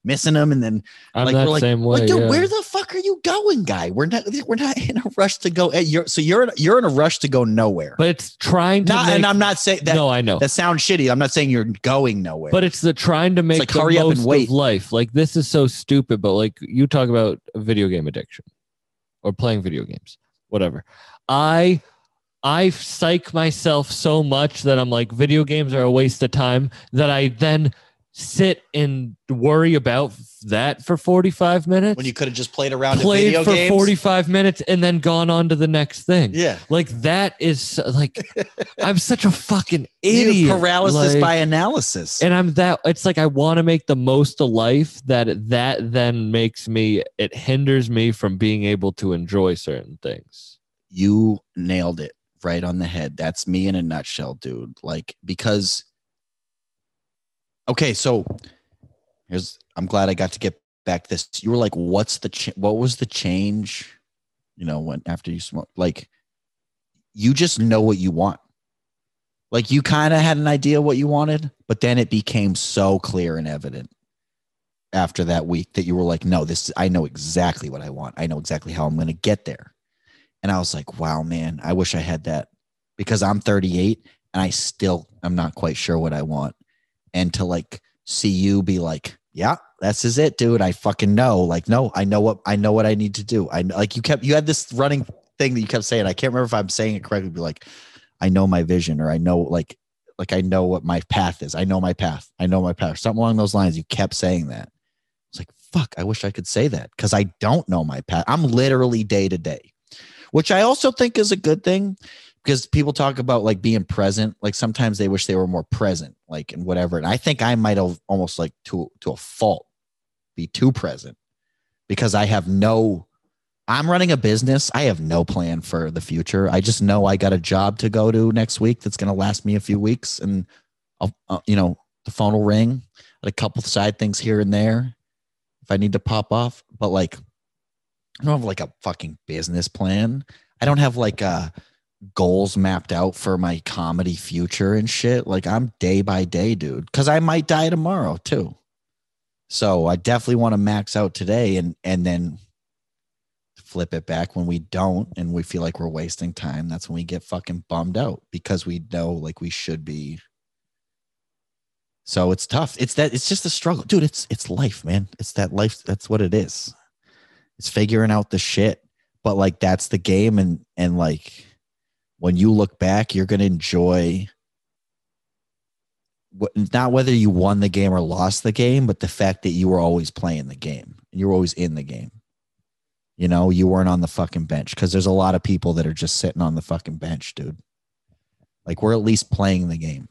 missing them. And then I'm like, we're like, same way. like, dude, yeah. where the fuck are you going, guy? We're not, we're not in a rush to go. eh, You're, so you're, in, you're in a rush to go nowhere. but it's trying to. not, make, and I'm not saying that, no, I know. that sounds shitty. I'm not saying you're going nowhere. But it's the trying to make like, the hurry up and wait. of life. Like this is so stupid, but like you talk about video game addiction or playing video games, whatever. I I psych myself so much that I'm like video games are a waste of time that I then sit and worry about that for 45 minutes. when you could have just played around played video for games. 45 minutes and then gone on to the next thing. yeah. Like that is like I'm such a fucking idiot. have paralysis like- by analysis. and I'm that it's like I want to make the most of life that that then makes me it hinders me from being able to enjoy certain things. you nailed it right on the head. That's me in a nutshell, dude. Like, because, okay, so here's, I'm glad I got to get back this. You were like, what's the, ch- what was the change, you know, when after you smoke? Like, you just know what you want. Like, you kind of had an idea what you wanted, but then it became so clear and evident after that week that you were like, no, this, I know exactly what I want. I know exactly how I'm going to get there. And I was like, wow, man, I wish I had that because I'm 38 and I still I'm not quite sure what I want. And to like see you be like, yeah, this is it, dude. I fucking know. Like, no, I know what I know what I need to do. I like you kept you had this running thing that you kept saying. I can't remember if I'm saying it correctly. Be like, I know my vision, or I know like like I know what my path is. I know my path. I know my path. Something along those lines. You kept saying that. It's like, fuck, I wish I could say that because I don't know my path. I'm literally day to day which I also think is a good thing because people talk about like being present. Like sometimes they wish they were more present, like and whatever. And I think I might have almost like to to a fault be too present because I have no. I'm running a business. I have no plan for the future. I just know I got a job to go to next week that's going to last me a few weeks, and I'll, uh, you know, the phone will ring. A couple side things here and there if I need to pop off, but like I don't have like a fucking business plan. I don't have like a goals mapped out for my comedy future and shit. Like I'm day by day, dude, because I might die tomorrow too. So I definitely want to max out today and and then flip it back when we don't and we feel like we're wasting time. That's when we get fucking bummed out because we know like we should be. So it's tough. It's that it's just a struggle. Dude, it's it's life, man. It's that life. That's what it is. It's figuring out the shit. But like that's the game and and like when you look back, you're gonna enjoy what not whether you won the game or lost the game, but the fact that you were always playing the game. and You were always in the game. You know, you weren't on the fucking bench because there's a lot of people that are just sitting on the fucking bench, dude. Like we're at least playing the game.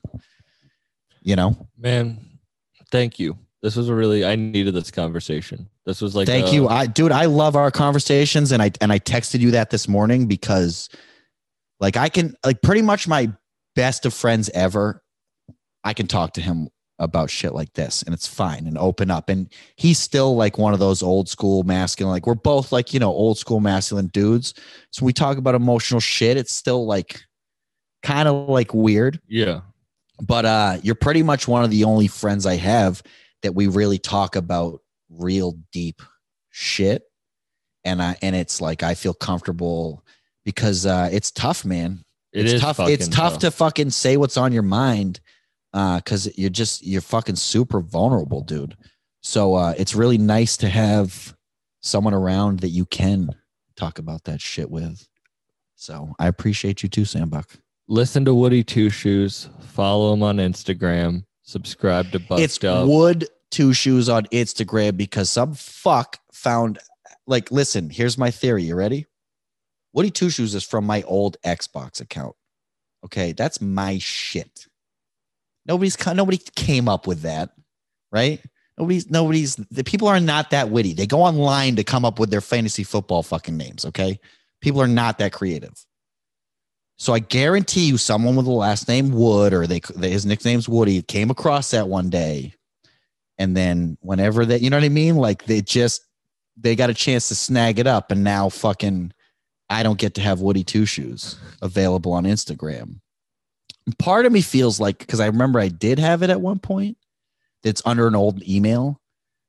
You know, Man, thank you. This was a really I needed this conversation. This was like thank a- you. I dude, I love our conversations and I and I texted you that this morning because like I can like pretty much my best of friends ever. I can talk to him about shit like this and it's fine and open up. And he's still like one of those old school masculine, like we're both like, you know, old school masculine dudes. So we talk about emotional shit. It's still like kind of like weird. Yeah. But uh you're pretty much one of the only friends I have that we really talk about real deep shit. And I and it's like I feel comfortable because uh it's tough, man It it's tough. It's fucking tough, to fucking say what's on your mind uh because you're just you're fucking super vulnerable, dude. So uh it's really nice to have someone around that you can talk about that shit with. So I appreciate you too, Sambuck. listen to Woody Two Shoes, follow him on Instagram, subscribe to Bucked it's Up. Wood Two Shoes on Instagram because some fuck found like listen, here's my theory. You ready? Woody Two Shoes is from my old Xbox account. Okay, that's my shit. Nobody's nobody came up with that, right? Nobody's nobody's the people are not that witty. They go online to come up with their fantasy football fucking names, okay? People are not that creative. So I guarantee you, someone with the last name Wood or they his nickname's Woody came across that one day, and then whenever that, you know what I mean? Like they just they got a chance to snag it up, and now fucking I don't get to have Woody Two Shoes available on Instagram. Part of me feels like because I remember I did have it at one point. It's under an old email,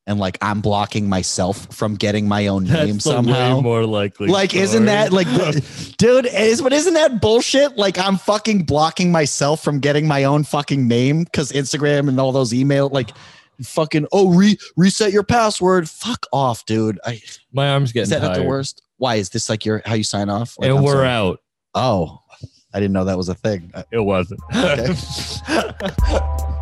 and like I'm blocking myself from getting my own That's name somehow more likely. like isn't that like dude is but isn't that bullshit like i'm fucking blocking myself from getting my own fucking name because instagram and all those email like fucking oh re- reset your password fuck off dude I, my arm's getting is that not the worst why is this like your how you sign off Like, and I'm we're sorry. out. oh i didn't know that was a thing It wasn't. Okay.